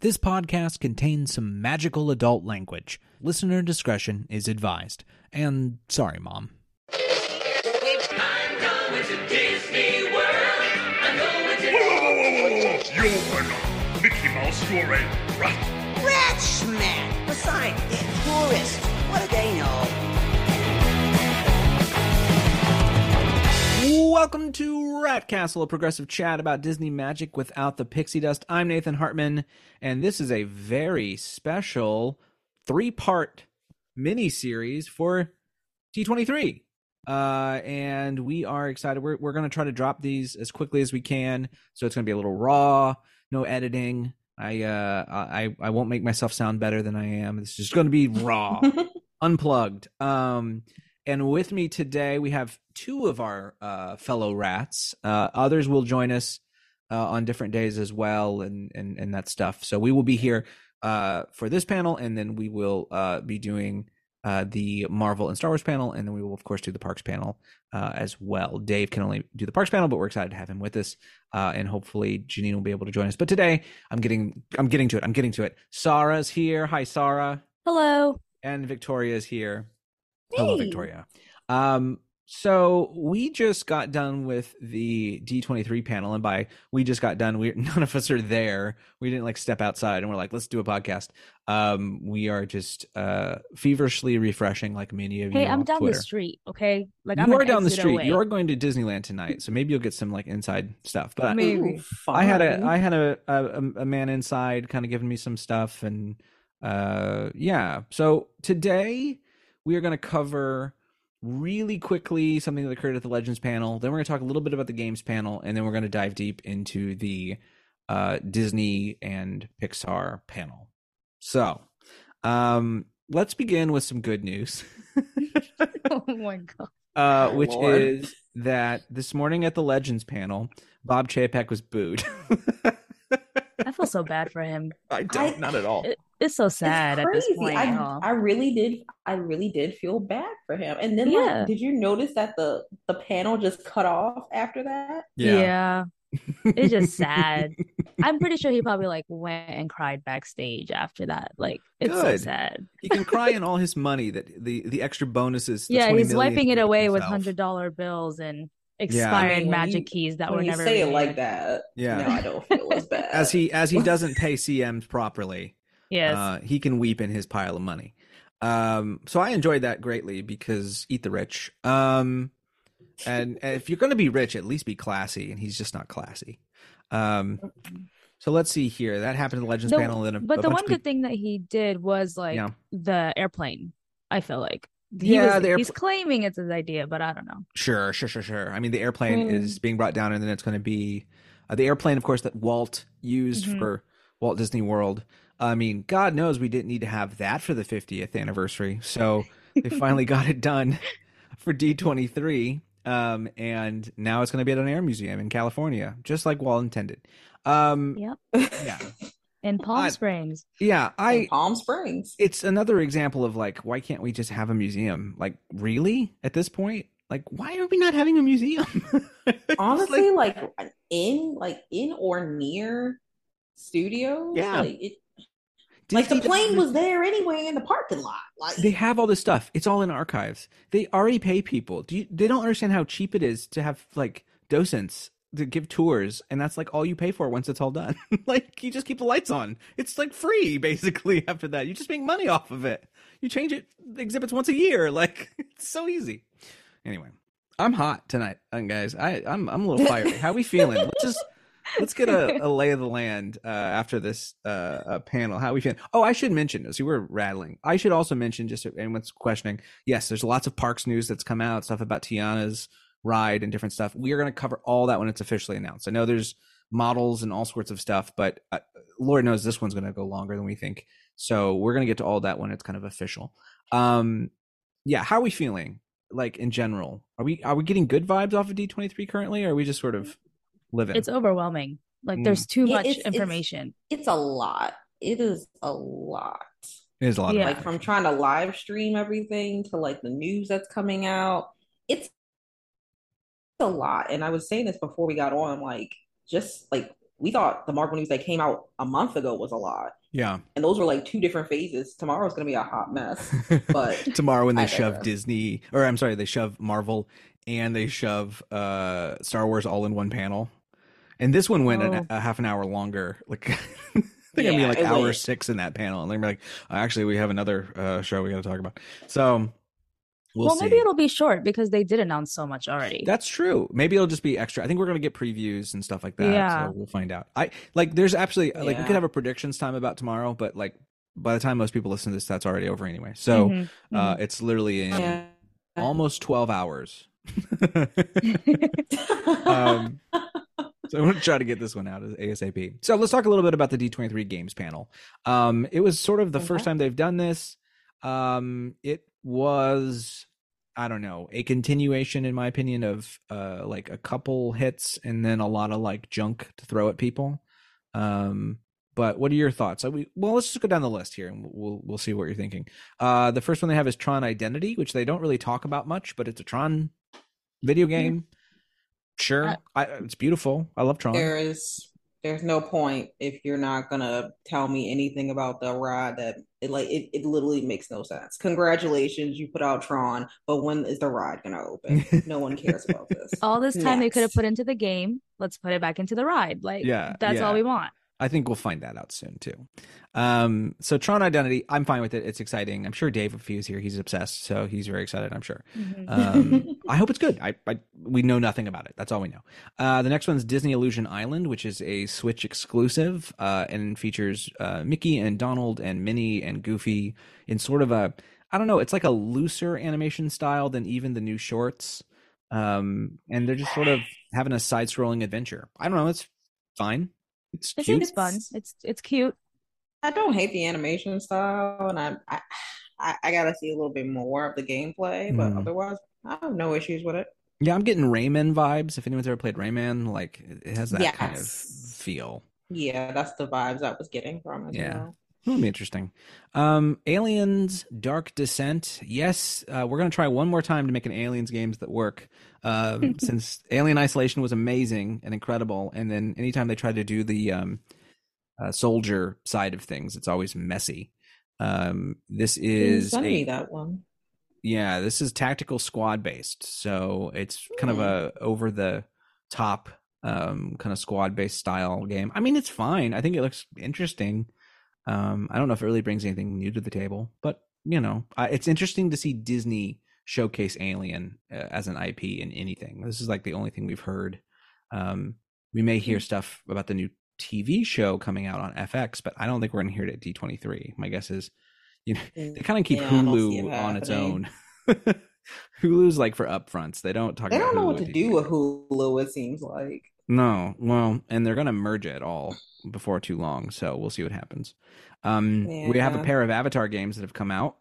This podcast contains some magical adult language. Listener discretion is advised. And sorry, Mom. You are not Mickey Mouse, you're a. Rat Welcome to Rat Castle, a progressive chat about Disney magic without the pixie dust. I'm Nathan Hartman, and this is a very special three part mini series for D23. Uh, and we are excited. We're, we're going to try to drop these as quickly as we can. So it's going to be a little raw, no editing. I, uh, I, I won't make myself sound better than I am. It's just going to be raw, unplugged. Um, and with me today, we have two of our uh, fellow rats. Uh, others will join us uh, on different days as well, and, and and that stuff. So we will be here uh, for this panel, and then we will uh, be doing uh, the Marvel and Star Wars panel, and then we will of course do the Parks panel uh, as well. Dave can only do the Parks panel, but we're excited to have him with us, uh, and hopefully Janine will be able to join us. But today, I'm getting I'm getting to it. I'm getting to it. Saara's here. Hi, Saara. Hello. And Victoria's here. Hello, Victoria. Um, so we just got done with the D23 panel, and by we just got done, we none of us are there. We didn't like step outside and we're like, let's do a podcast. Um, we are just uh feverishly refreshing, like many of you. Hey, I'm down Twitter. the street. Okay, like You I'm are down the street. away. You're going to Disneyland tonight, so maybe you'll get some like inside stuff. But Maybe. I had a I had a a, a man inside kind of giving me some stuff and uh yeah. So today we are going to cover really quickly something that occurred at the Legends panel. Then we're going to talk a little bit about the games panel and then we're going to dive deep into the uh Disney and Pixar panel. So, um let's begin with some good news. oh my god. uh, which Lord. is that this morning at the Legends panel, Bob Chapek was booed. I feel so bad for him. I don't, I- not at all. It, it's so sad it's at this point. I. I really did. I really did feel bad for him. And then, Yeah. like, did you notice that the the panel just cut off after that? yeah. It's just sad. I'm pretty sure he probably like went and cried backstage after that. Like it's so sad. he can cry in all his money that the the extra bonuses. the yeah, he's wiping it gave away with hundred dollar bills and I expired mean, magic you- keys that when were you never say it like that, Yeah. no, I don't feel as bad. As he as he doesn't pay CMs properly, Yes. uh, he can weep in his pile of money. Um, so I enjoyed that greatly because eat the rich. Um, and, and if you're going to be rich, at least be classy, and he's just not classy. Um, so let's see here. That happened in the Legends The- panel. And a, but a the one good peop- thing that he did was like Yeah. the airplane. I feel like he Yeah, was, the he's claiming it's his idea, but I don't know. Sure, sure, sure, sure. I mean, the airplane Hmm. is being brought down, and then it's going to be uh, the airplane, of course, that Walt used Mhm. for Walt Disney World. I mean, God knows we didn't need to have that for the 50th anniversary. So they finally got it done for D23. Um, and now it's going to be at an air museum in California, just like Walt intended. Um, Yep. yeah, In Palm I- Springs. yeah. In I Palm Springs. it's another example of like, why can't we just have a museum? Like, really? At this point, like, why are we not having a museum? Honestly, like- like, in like in or near studios. Yeah. Like, it, like the plane doesn't- was there anyway in the parking lot. Like They have all this stuff. It's all in archives. They already pay people. Do you, they don't understand how cheap it is to have like docents to give tours, and that's like all you pay for once it's all done. like you just keep the lights on. It's like free basically after that. You just make money off of it. You change it exhibits once a year. Like it's so easy. Anyway, I'm hot tonight, uh, guys. I I'm I'm a little fiery. How we feeling? Let's just let's get a, a lay of the land uh, after this uh, uh, panel. How we feeling? Oh, I should mention. See, we're rattling. I should also mention, just anyone's questioning. Yes, there's lots of parks news that's come out. Stuff about Tiana's ride and different stuff. We are going to cover all that when it's officially announced. I know there's models and all sorts of stuff, but uh, Lord knows this one's going to go longer than we think. So we're going to get to all that when it's kind of official. Um, yeah, how are we feeling? Like in general, are we are we getting good vibes off of D23 currently, or are we just sort of living? It's overwhelming. Like Mm. there's too Yeah, much it's- it's- information. it's a lot. It is a lot. It is a lot Yeah. of Like from trying to live stream everything to like the news that's coming out. It's a lot. And I was saying this before we got on, like just like we thought the Marvel news that came out a month ago was a lot, Yeah. and those were like two different phases. Tomorrow's gonna be a hot mess. But tomorrow when they I shove. Disney or I'm sorry, they shove Marvel and they shove uh Star Wars all in one panel. And this one went Oh. an, a half an hour longer. Like I think I'm Yeah, like hour six in that panel, and they're like, actually, we have another uh, show we got to talk about. So we'll, Well, see. maybe it'll be short because they did announce so much already. That's true. Maybe it'll just be extra. I think we're gonna get previews and stuff like that. Yeah. So we'll find out. I like. There's actually like we Yeah. could have a predictions time about tomorrow, but like by the time most people listen to this, that's already over anyway. So Mhm, uh, mhm. it's literally in yeah. almost 12 hours. um, so I'm going to try to get this one out as ASAP. So let's talk a little bit about the D23 games panel. Um, it was sort of the first time they've done this. Um, it was, I don't know, a continuation, in my opinion, of uh, like a couple hits and then a lot of like junk to throw at people. Um, but what are your thoughts? Are we, well, let's just go down the list here and we'll we'll see what you're thinking. Uh, the first one they have is Tron Identity, which they don't really talk about much, but it's a Tron video game. Sure, Uh, I, it's beautiful. I love Tron. there is there's no point if you're not gonna tell me anything about the ride that it like it, it literally makes no sense. Congratulations, you put out Tron, but when is the ride gonna open? No one cares about this. all this time they could have put into the game. Let's put it back into the ride. Like, Yeah, that's all we want. I think we'll find that out soon too. Um, so Tron Identity, I'm fine with it. It's exciting. I'm sure Dave, if he was here, he's obsessed, so he's very excited. I'm sure. Mhm. Um, I hope it's good. I, I we know nothing about it. That's all we know. Uh, the next one's Disney Illusion Island, which is a Switch exclusive, uh, and features uh, Mickey and Donald and Minnie and Goofy in sort of a I don't know. It's like a looser animation style than even the new shorts. Um, and they're just sort of having a side-scrolling adventure. I don't know. It's fine. It's It cute. seems fun. It's it's cute. I don't hate the animation style, and I I, I, I gotta see a little bit more of the gameplay, but Mm. otherwise, I have no issues with it. Yeah, I'm getting Rayman vibes. If anyone's ever played Rayman, like it has that kind of feel. Yeah, that's the vibes I was getting from it. Yeah. well. It'll be interesting. Um, Aliens Dark Descent. Yes, uh, we're gonna try one more time to make an Aliens games that work. Um, since Alien Isolation was amazing and incredible, and then anytime they try to do the um, uh, soldier side of things, it's always messy. Um, this is me a that one. yeah, this is tactical squad based, so it's kind of a over the top um kind of squad based style game. I mean, it's fine. I think it looks interesting. Um, I don't know if it really brings anything new to the table, but you know, I, it's interesting to see Disney showcase Alien uh, as an IP in anything. This is like the only thing we've heard. Um, we may hear stuff about the new TV show coming out on FX, but I don't think we're going to hear it at D23. My guess is, you know, they kind of keep Yeah, I don't see it Hulu on its own. Hulu's like for upfronts. They don't talk about it. They don't know Hulu what to do with Hulu. It seems like. No, well, and they're gonna merge it all before too long, so we'll see what happens. Um, we have a pair of Avatar games that have come out.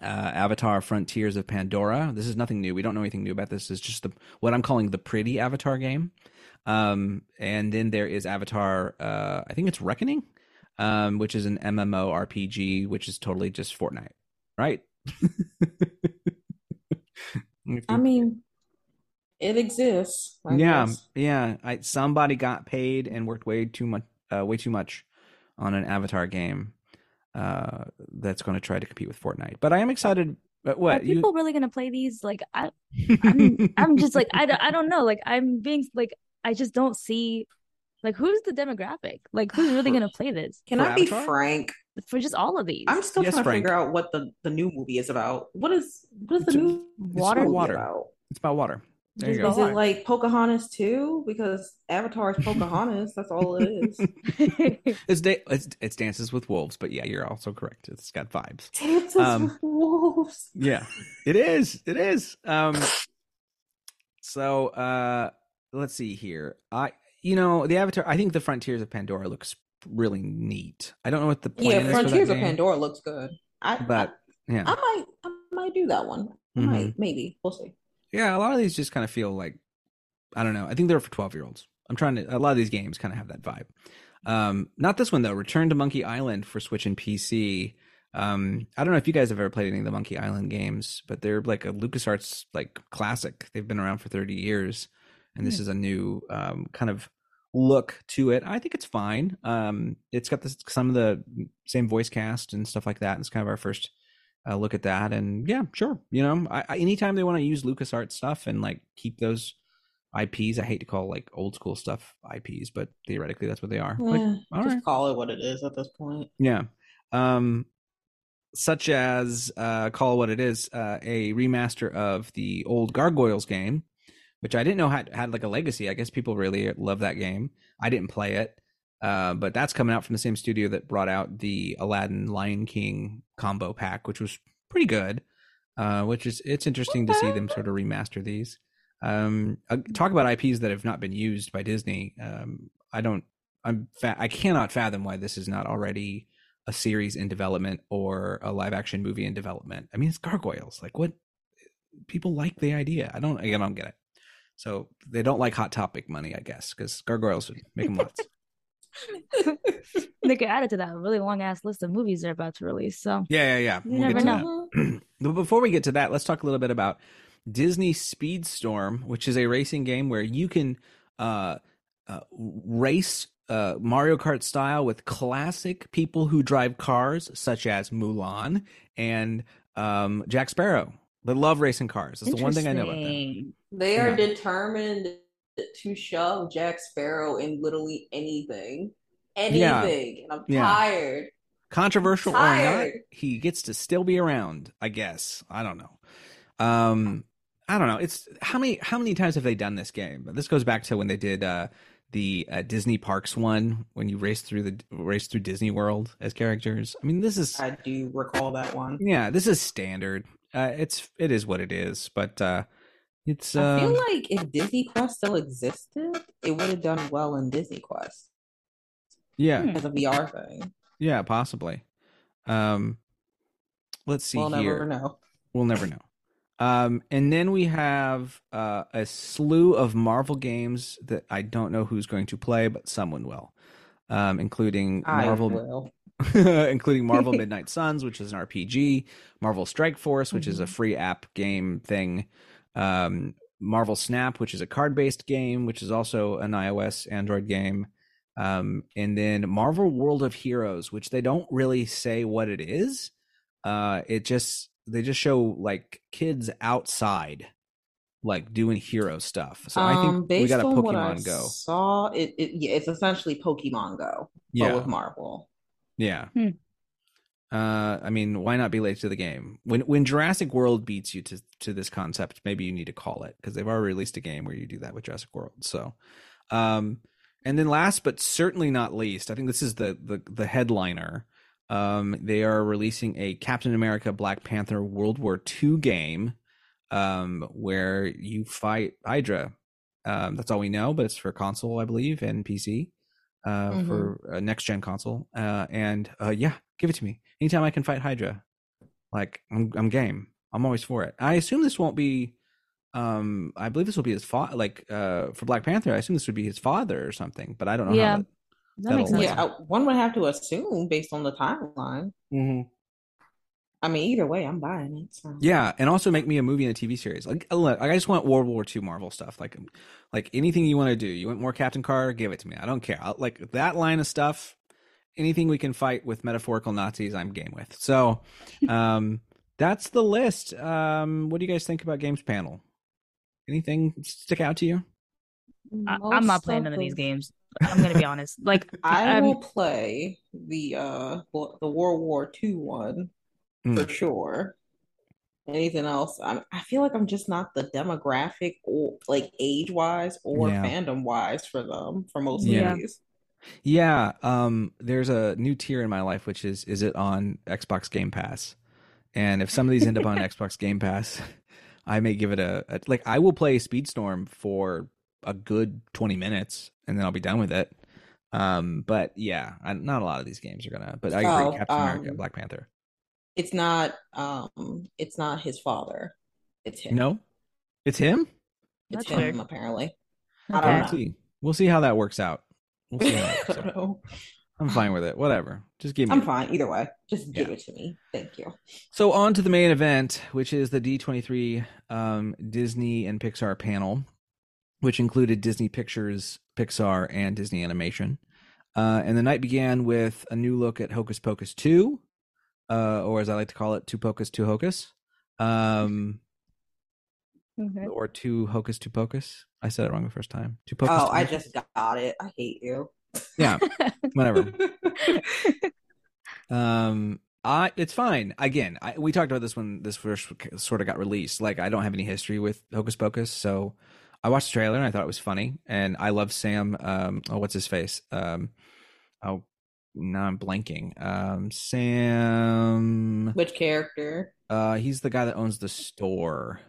Uh, Avatar: Frontiers of Pandora. This is nothing new. We don't know anything new about this. It's just the what I'm calling the pretty Avatar game. Um, and then there is Avatar. Uh, I think it's Reckoning, um, which is an MMO RPG, which is totally just Fortnite, right? I mean, it exists. I yeah, guess. yeah. I somebody got paid and worked way too much, uh, way too much on an Avatar game uh, that's going to try to compete with Fortnite. But I am excited. But Are what you? people really gonna play these? Like, I, I'm, I'm just like, I, don't- I don't know. Like, I'm being like, I just don't see, like, who's the demographic? Like, who's really gonna play this Can For I be frank? for just all of these? I'm still Yes, trying to figure out what the, the new movie is about. What is what is the It's a- new Water? movie water. about? it's about water. There you Just go. Is it like Pocahontas too? Because Avatar is Pocahontas. That's all it is. It's, da- it's it's Dances with Wolves, but yeah, you're also correct. It's got vibes. Dances Um, with wolves. Yeah, it is. It is. Um, so uh, let's see here. I, you know, the Avatar. I think the Frontiers of Pandora looks really neat. I don't know what the plan Yeah, Frontiers of game, Pandora looks good. I, but yeah, I, I might I might do that one. I Mhm. might maybe we'll see. Yeah. A lot of these just kind of feel like I don't know. I think they're for twelve year olds. I'm trying to. A lot of these games kind of have that vibe. Um, not this one though. Return to Monkey Island for Switch and PC. Um, I don't know if you guys have ever played any of the Monkey Island games, but they're like a LucasArts like classic. They've been around for 30 years, and this is a new um, kind of look to it. I think it's fine. Um, it's got this, some of the same voice cast and stuff like that. It's kind of our first uh, look at that, and yeah, sure. You know, I, I, anytime they want to use LucasArts stuff and like keep those IPs, I hate to call like old school stuff IPs, but theoretically that's what they are. Like, Eh, all just right. call it what it is at this point. Yeah. Um, such as uh, call what it is, uh, a remaster of the old Gargoyles game, which I didn't know had had like a legacy. I guess people really love that game. I didn't play it, uh, but that's coming out from the same studio that brought out the Aladdin Lion King combo pack, which was pretty good. Uh, which is it's interesting to see them sort of remaster these. Um, uh, talk about IPs that have not been used by Disney. Um, I don't. I'm. Fa- I cannot fathom why this is not already a series in development or a live action movie in development. I mean, it's gargoyles. Like what? People like the idea. I don't. I don't get it. So they don't like hot topic money, I guess, because gargoyles would make them lots. They could add it to that really long ass list of movies they're about to release. So yeah, yeah, yeah. You We'll never get to know. but before we get to that, let's talk a little bit about Disney Speedstorm, which is a racing game where you can uh, uh, race uh, Mario Kart style with classic people who drive cars, such as Mulan and um, Jack Sparrow. They love racing cars. That's the one thing I know about them. They are Yeah. determined to shove Jack Sparrow in literally anything. Yeah. Anything. And I'm Yeah. tired. controversial or not, he gets to still be around. I guess I don't know. Um, I don't know. It's how many how many times have they done this game? This goes back to when they did uh, the uh, Disney Parks one when you race through the race through Disney World as characters. I mean, this is I do recall that one. yeah, this is standard. Uh, it's it is what it is, but uh, it's I uh, feel like if Disney Quest still existed, it would have done well in Disney Quest yeah, as a VR thing. yeah, possibly. Um, let's see we'll here. never know. We'll never know. Um, and then we have uh, a slew of Marvel games that I don't know who's going to play, but someone will, um, including I Marvel, will. including Marvel Midnight Suns, which is an RPG, Marvel Strike Force, which is a Mhm. free app game thing, um, Marvel Snap, which is a card-based game, which is also an iOS Android game, um, and then Marvel World of Heroes, which they don't really say what it is. Uh, it just they just show like kids outside, like doing hero stuff. So I Um, think we got a on what I Pokemon Go. Saw it, it. Yeah, it's essentially Pokemon Go, Yeah, but with Marvel. Yeah. Hmm. Uh, I mean, why not be late to the game? When when Jurassic World beats you to to this concept, maybe you need to call it because they've already released a game where you do that with Jurassic World. So, um, and then last but certainly not least, I think this is the the the headliner. Um, they are releasing a Captain America Black Panther World War II game, um, where you fight Hydra. Um, that's all we know, but it's for console, I believe, and PC uh, Mhm. for a next gen console. Uh, and uh, yeah, give it to me anytime I can fight Hydra. Like I'm, I'm game. I'm always for it. I assume this won't be. Um, I believe this will be his father. Like uh, for Black Panther, I assume this would be his father or something. But I don't know. Yeah. How that, That makes sense. Yeah, I- one would have to assume based on the timeline. I mean, either way, I'm buying it. So. Yeah, and also make me a movie and a TV series. Like, look, I just want World War II Marvel stuff. Like, like anything you want to do. You want more Captain Carter? Give it to me. I don't care. I'll, like that line of stuff. Anything we can fight with metaphorical Nazis, I'm game with. So, um, that's the list. Um, what do you guys think about games panel? Anything stick out to you? I, I'm not playing none of these games. I'm gonna be honest. Like I I'm- will play the uh wo- the World War II one Hmm. for sure. Anything else? I I feel like I'm just not the demographic or like age wise or Yeah. fandom wise for them for most Yeah. of these. Yeah, um, there's a new tier in my life, which is is it on Xbox Game Pass? And if some of these end up on Xbox Game Pass, I may give it a, a like. I will play Speedstorm for a good 20 minutes, and then I'll be done with it. Um, but yeah, I, not a lot of these games are gonna. But I agree, Oh, Captain America, um, Black Panther. It's not um it's not his father. It's him. No, it's him. It's That's him weird. apparently. Okay. I don't We'll see. We'll see how that works out. We'll see how I that works don't out. know. I'm fine with it. Whatever. Just give me. I'm it. fine either way. Just give Yeah. it to me. Thank you. So on to the main event, which is the D23 um, Disney and Pixar panel. which included Disney Pictures, Pixar, and Disney Animation. Uh, and the night began with a new look at Hocus Pocus 2, uh, or as I like to call it, Two Pocus, Two Hocus. Um, Okay. or Two Hocus, Two Pocus. I said it wrong the first time. Two Pocus. Oh, I just got it. I hate you. Yeah, whatever. Um, I it's fine. Again, I, we talked about this when this first sort of got released. Like, I don't have any history with Hocus Pocus, so I watched the trailer and I thought it was funny. And I love Sam. Um, oh, what's his face? Um, oh, now I'm blanking. Um, Sam. Which character? Uh, he's the guy that owns the store.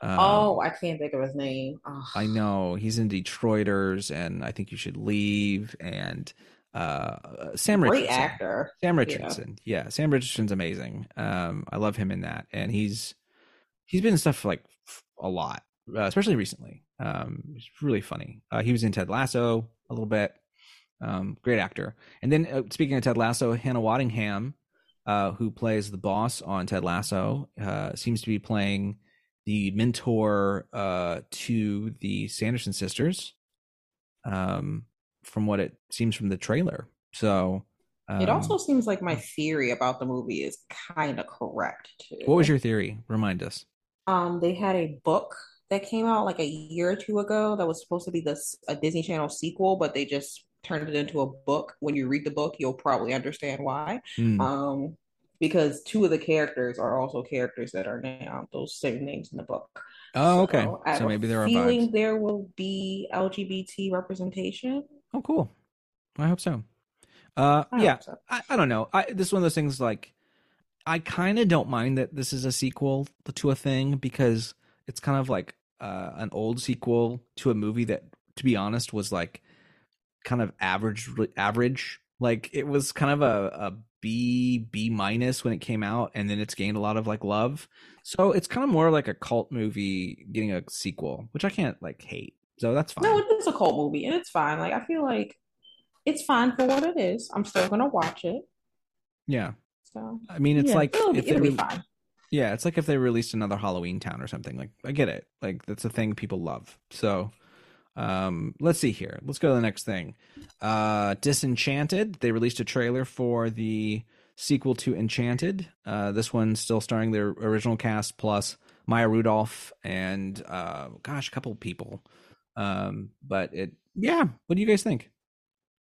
Um, oh, I can't think of his name. Ugh. I know he's in Detroiters, and I think you should leave. And uh, Sam Great Richardson. actor. Sam Yeah. Richardson. Yeah. Sam Richardson's amazing. Um, I love him in that, and he's he's been in stuff like a lot, uh, especially recently. Um, he's really funny. Uh, he was in Ted Lasso a little bit. Um, great actor. And then uh, speaking of Ted Lasso, Hannah Waddingham, uh, who plays the boss on Ted Lasso, uh, seems to be playing the mentor uh, to the Sanderson sisters. Um, from what it seems from the trailer. So um, It also seems like my theory about the movie is kind of correct too. what was your theory? Remind us. Um, they had a book that came out like a year or two ago that was supposed to be this a Disney Channel sequel, but they just turned it into a book. When you read the book, you'll probably understand why. Hmm. Um, because two of the characters are also characters that are now those same names in the book. oh, okay. So I So maybe there are feeling vibes. there will be LGBT representation. Oh, cool. I hope so. Uh, I yeah. so. I, I don't know. I, this is one of those things like I kind of don't mind that this is a sequel to a thing because it's kind of like uh, an old sequel to a movie that, to be honest, was like kind of average. Average. Like it was kind of a, a B B minus when it came out, and then it's gained a lot of like love. So it's kind of more like a cult movie getting a sequel, which I can't like hate. So that's fine. No, it is a cult movie, and it's fine. Like I feel like it's fine for what it is. I'm still gonna watch it. yeah. So I mean, it's Yeah. like it'll, be, if they it'll be re- fine. Yeah, it's like if they released another Halloween Town or something. Like I get it. Like that's a thing people love. So um let's see here. Let's go to the next thing. Uh Disenchanted. They released a trailer for the sequel to Enchanted. Uh this one's still starring their original cast plus Maya Rudolph and uh gosh, a couple people. Um but it yeah, what do you guys think?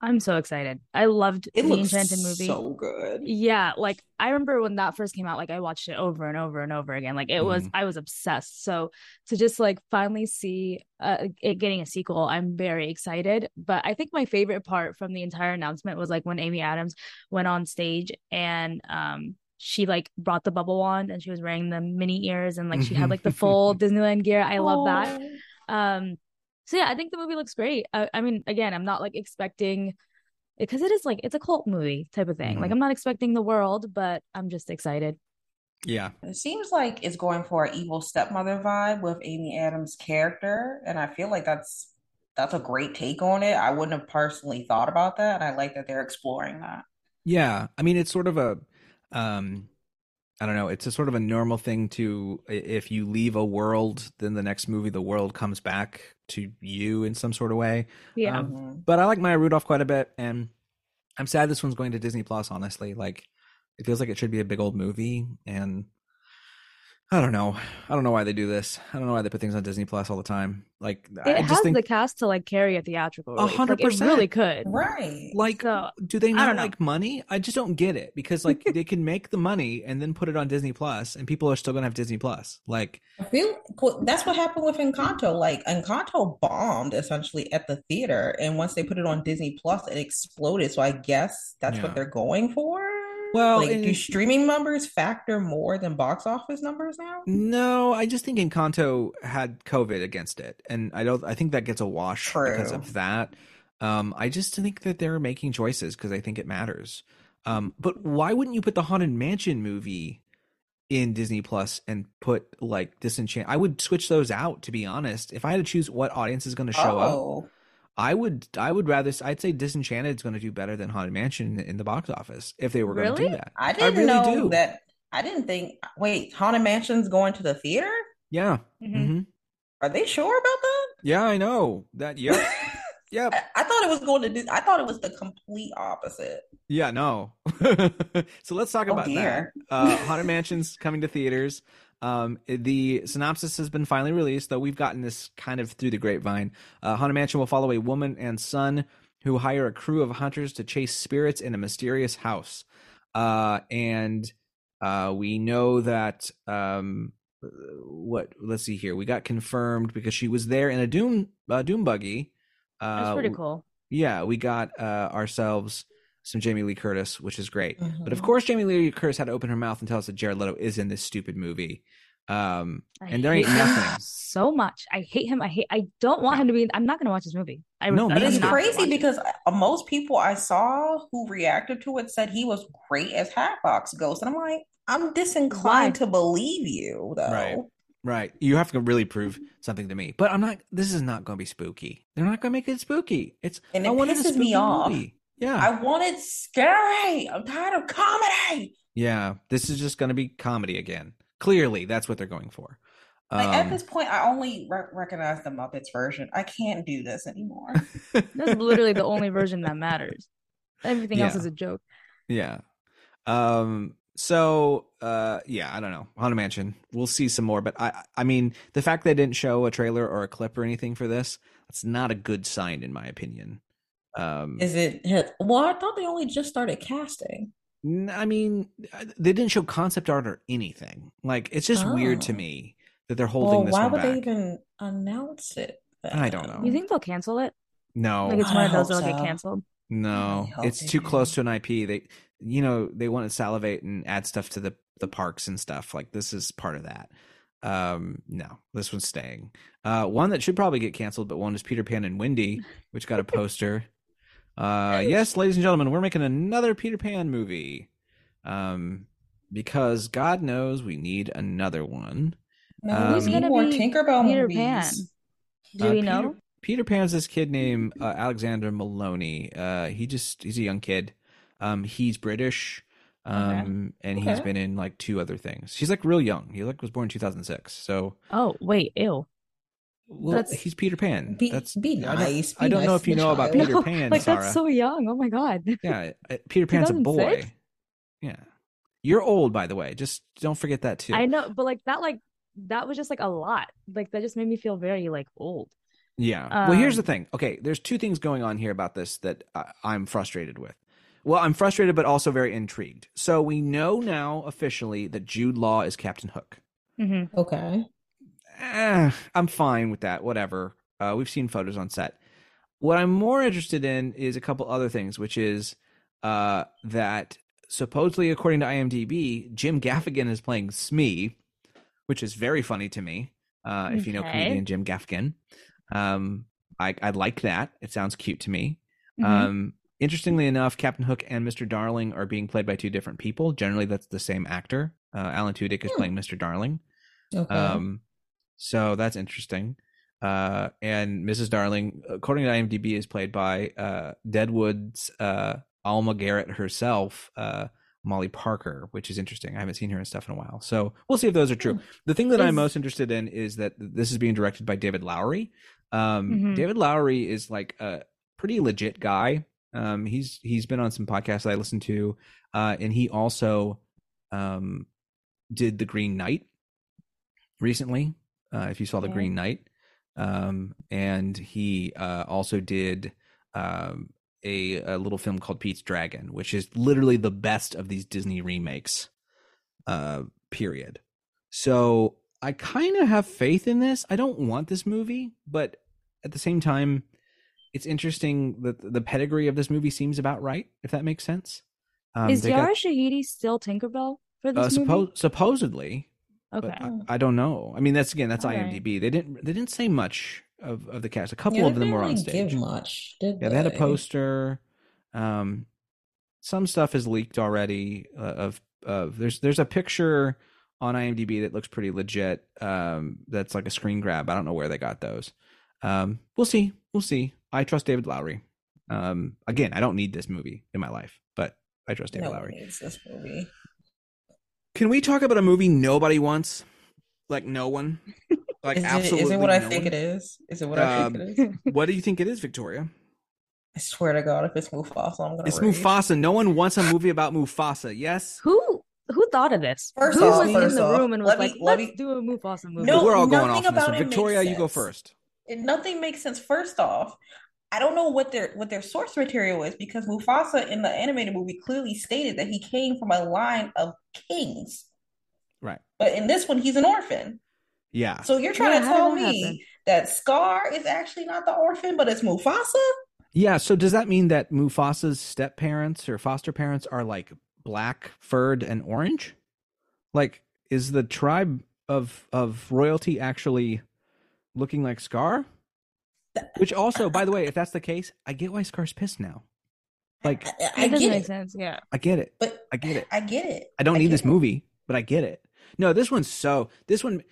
I'm so excited. I loved It the Enchanted movie. so good. Yeah, like I remember when that first came out, like I watched it over and over and over again. Like it was, Mhm. I was obsessed. So to just like finally see uh, it getting a sequel, I'm very excited. But I think my favorite part from the entire announcement was like when Amy Adams went on stage and um she like brought the bubble wand and she was wearing the mini ears and like she had like the full Disneyland gear. I love that. Um, so yeah, I think the movie looks great. I, I mean, again, I'm not like expecting because it is like it's a cult movie type of thing. Mhm. Like I'm not expecting the world, but I'm just excited. Yeah. It seems like it's going for an evil stepmother vibe with Amy Adams' character, and I feel like that's that's a great take on it. I wouldn't have personally thought about that, and I like that they're exploring that. Yeah, I mean it's sort of a um I don't know, it's a sort of a normal thing to if you leave a world, then the next movie the world comes back to you in some sort of way. Yeah. Um, Mhm. But I like Maya Rudolph quite a bit and I'm sad this one's going to Disney Plus honestly. Like it feels like it should be a big old movie and I don't know. I don't know why they do this. I don't know why they put things on Disney Plus all the time. Like it I has think the cast to like carry a theatrical A hundred percent, really could. Right. like So, do they I not like money i just don't get it because like they can make the money and then put it on disney plus and people are still gonna have disney plus like I feel that's what happened with Encanto. Like Encanto bombed essentially at the theater, and once they put it on Disney Plus, it exploded. So I guess that's Yeah. what they're going for. Well, like, do streaming numbers factor more than box office numbers now? no i just think encanto had covid against it and i don't i think that gets a wash because of that. Um i just think that they're making choices because i think it matters. Um but why wouldn't you put the haunted mansion movie in disney plus and put like disenchant i would switch those out to be honest if i had to choose what audience is going to show up. Oh, I would I would rather I'd say Disenchanted is going to do better than Haunted Mansion in the box office if they were going to do that. I didn't really know do. that. I didn't think. Wait, Haunted Mansion's going to the theater? Yeah. Mhm. hmm Are they sure about that? Yeah, I know that. Yep. Yep. I, I thought it was going to do. I thought it was the complete opposite. Yeah, no. so let's talk Oh, about that. Uh, Haunted Mansion's coming to theaters. Um, the synopsis has been finally released, though we've gotten this kind of through the grapevine. Uh, Haunted Mansion will follow a woman and son who hire a crew of hunters to chase spirits in a mysterious house. Uh, and uh, we know that um, what? Let's see here. We got confirmed because she was there in a doom uh, doom buggy. Uh, That's pretty cool. yeah, we got uh, ourselves some Jamie Lee Curtis, which is great. But of Mhm. course, Jamie Lee Curtis had to open her mouth and tell us that Jared Leto is in this stupid movie. Um, I and there ain't nothing. so much. I hate him. I hate. I don't want him to be. I'm not gonna watch this movie. I No, I It's neither. not gonna crazy watch it. because uh, most people I saw who reacted to it said he was great as Hatbox Ghost, and I'm like, I'm disinclined Why? to believe you, though. Right. Right, you have to really prove something to me. But I'm not. This is not going to be spooky. They're not going to make it spooky. It's And I it wanted a pisses me spooky off. movie. Yeah, I wanted scary. I'm tired of comedy. yeah. This is just going to be comedy again. Clearly, that's what they're going for. Like at Um, this point, I only re- recognize the Muppets version. I can't do this anymore. That's literally the only version that matters. Everything else is a joke. Yeah. Um so uh yeah, I don't know. Haunted Mansion. We'll see some more, but I I mean, the fact they didn't show a trailer or a clip or anything for this, that's not a good sign in my opinion. Um Is it? Well, I thought they only just started casting. I mean, uh, they didn't show concept art or anything. Like it's just weird to Oh. me that they're holding Well, this why one would back. they even announce it? I don't know. You think they'll cancel it? no. Like it's one of those that'll get canceled. No, it's too do. close to an IP. They, you know, they want to salivate and add stuff to the the parks and stuff. Like this is part of that. Um, no, this one's staying. Uh, one that should probably get canceled, but one is Peter Pan and Wendy, which got a poster. Uh, yes, ladies and gentlemen, we're making another Peter Pan movie. Um, because God knows we need another one. No, Um, Who's need gonna more be Tinkerbell Peter movies. Pan? Do Uh, we Peter- know? Peter Pan's this kid named uh, Alexander Molony. Uh, he just he's a young kid. Um, he's British. Um, and he's been in like two other things. He's like real young. He like was born in 2006. So Oh wait, ew. Well, That's- he's Peter Pan. Be, that's be I don't- nice. I don't know if you to the know about. Peter No, Pan, like Saara. that's so young. Oh my god. yeah. Peter Pan's a boy. 2006? Yeah. You're old, by the way. Just don't forget that too. I know, but like that, like that was just like a lot. Like that just made me feel very like old. Yeah. well, here's the Um, thing. Okay, there's two things going on here about this that I, I'm frustrated with. Well, I'm frustrated, but also very intrigued. So we know now officially that Jude Law is Captain Hook. hmm Okay. Eh, I'm fine with that. Whatever. Uh, we've seen photos on set. What I'm more interested in is a couple other things, which is uh, that supposedly, according to IMDb, Jim Gaffigan is playing Smee, which is very funny to me. Uh, if you know comedian Jim Gaffigan, um, I, I like that. It sounds cute to me. Mhm. Um, interestingly enough, Captain Hook and Mr. Darling are being played by two different people. Generally, that's the same actor. Uh, Alan Tudyk is Hmm. playing Mr. Darling. Okay. Um, so that's interesting. Uh, and Mrs. Darling, according to IMDb, is played by uh, Deadwood's uh, Alma Garrett herself, uh, Molly Parker, which is interesting. I haven't seen her in stuff in a while, so we'll see if those are true. Hmm. The thing that I'm most interested in is that this is being directed by David Lowery. Um, Mhm. David Lowery is like a pretty legit guy. Um, he's he's been on some podcasts that I listen to, uh, and he also um, did the Green Knight recently. Uh, if you saw the. Green Knight, um, and he uh, also did um, a, a little film called Pete's Dragon, which is literally the best of these Disney remakes. Uh, period. So I kind of have faith in this. I don't want this movie, but at the same time, it's interesting that the pedigree of this movie seems about right. If that makes sense. Um, is they got- Shahidi still Tinkerbell for this uh, movie? supposedly, okay. I, I don't know. I mean, that's again, that's All right. IMDb. They didn't they didn't say much of, of the cast. A couple Yeah, of them were on stage. Give much, did Yeah, they had a poster. Um, some stuff is leaked already. Uh, of of there's there's a picture on IMDb that looks pretty legit. Um, that's like a screen grab. I don't know where they got those. Um, we'll see. We'll see. I trust David Lowery. Um, again, I don't need this movie in my life, but I trust David No one Lowery. needs this movie. Can we talk about a movie nobody wants? Like no one. like is it, absolutely. is it what I think one. it is? Is it what I Um, think it is? What do you think it is, Victoria? I swear to God, if it's Mufasa, I'm gonna. It's rage. Mufasa. No one wants a movie about Mufasa. Yes. Who who thought of this? First who off, was first in the off, room and was let me- like, let "Let's me- do a Mufasa movie"? No, We're all going nothing off on this about one. it Victoria, you go first. It- nothing makes sense. First off, I don't know what their what their source material is because Mufasa in the animated movie clearly stated that he came from a line of kings, Right. but in this one he's an orphan. Yeah. So you're trying Yeah, to tell that me happen? that Scar is actually not the orphan, but it's Mufasa? Yeah. So does that mean that Mufasa's step parents or foster parents are like black, furred, and orange? Like, is the tribe of of royalty actually looking like Scar? Which also, by the way, if that's the case, I get why Scar's pissed now. Like, I, I It doesn't get make it, sense. Yeah. I get it. but I get it. I get it. I don't need this it. movie, but I get it. No, this one's so. This one,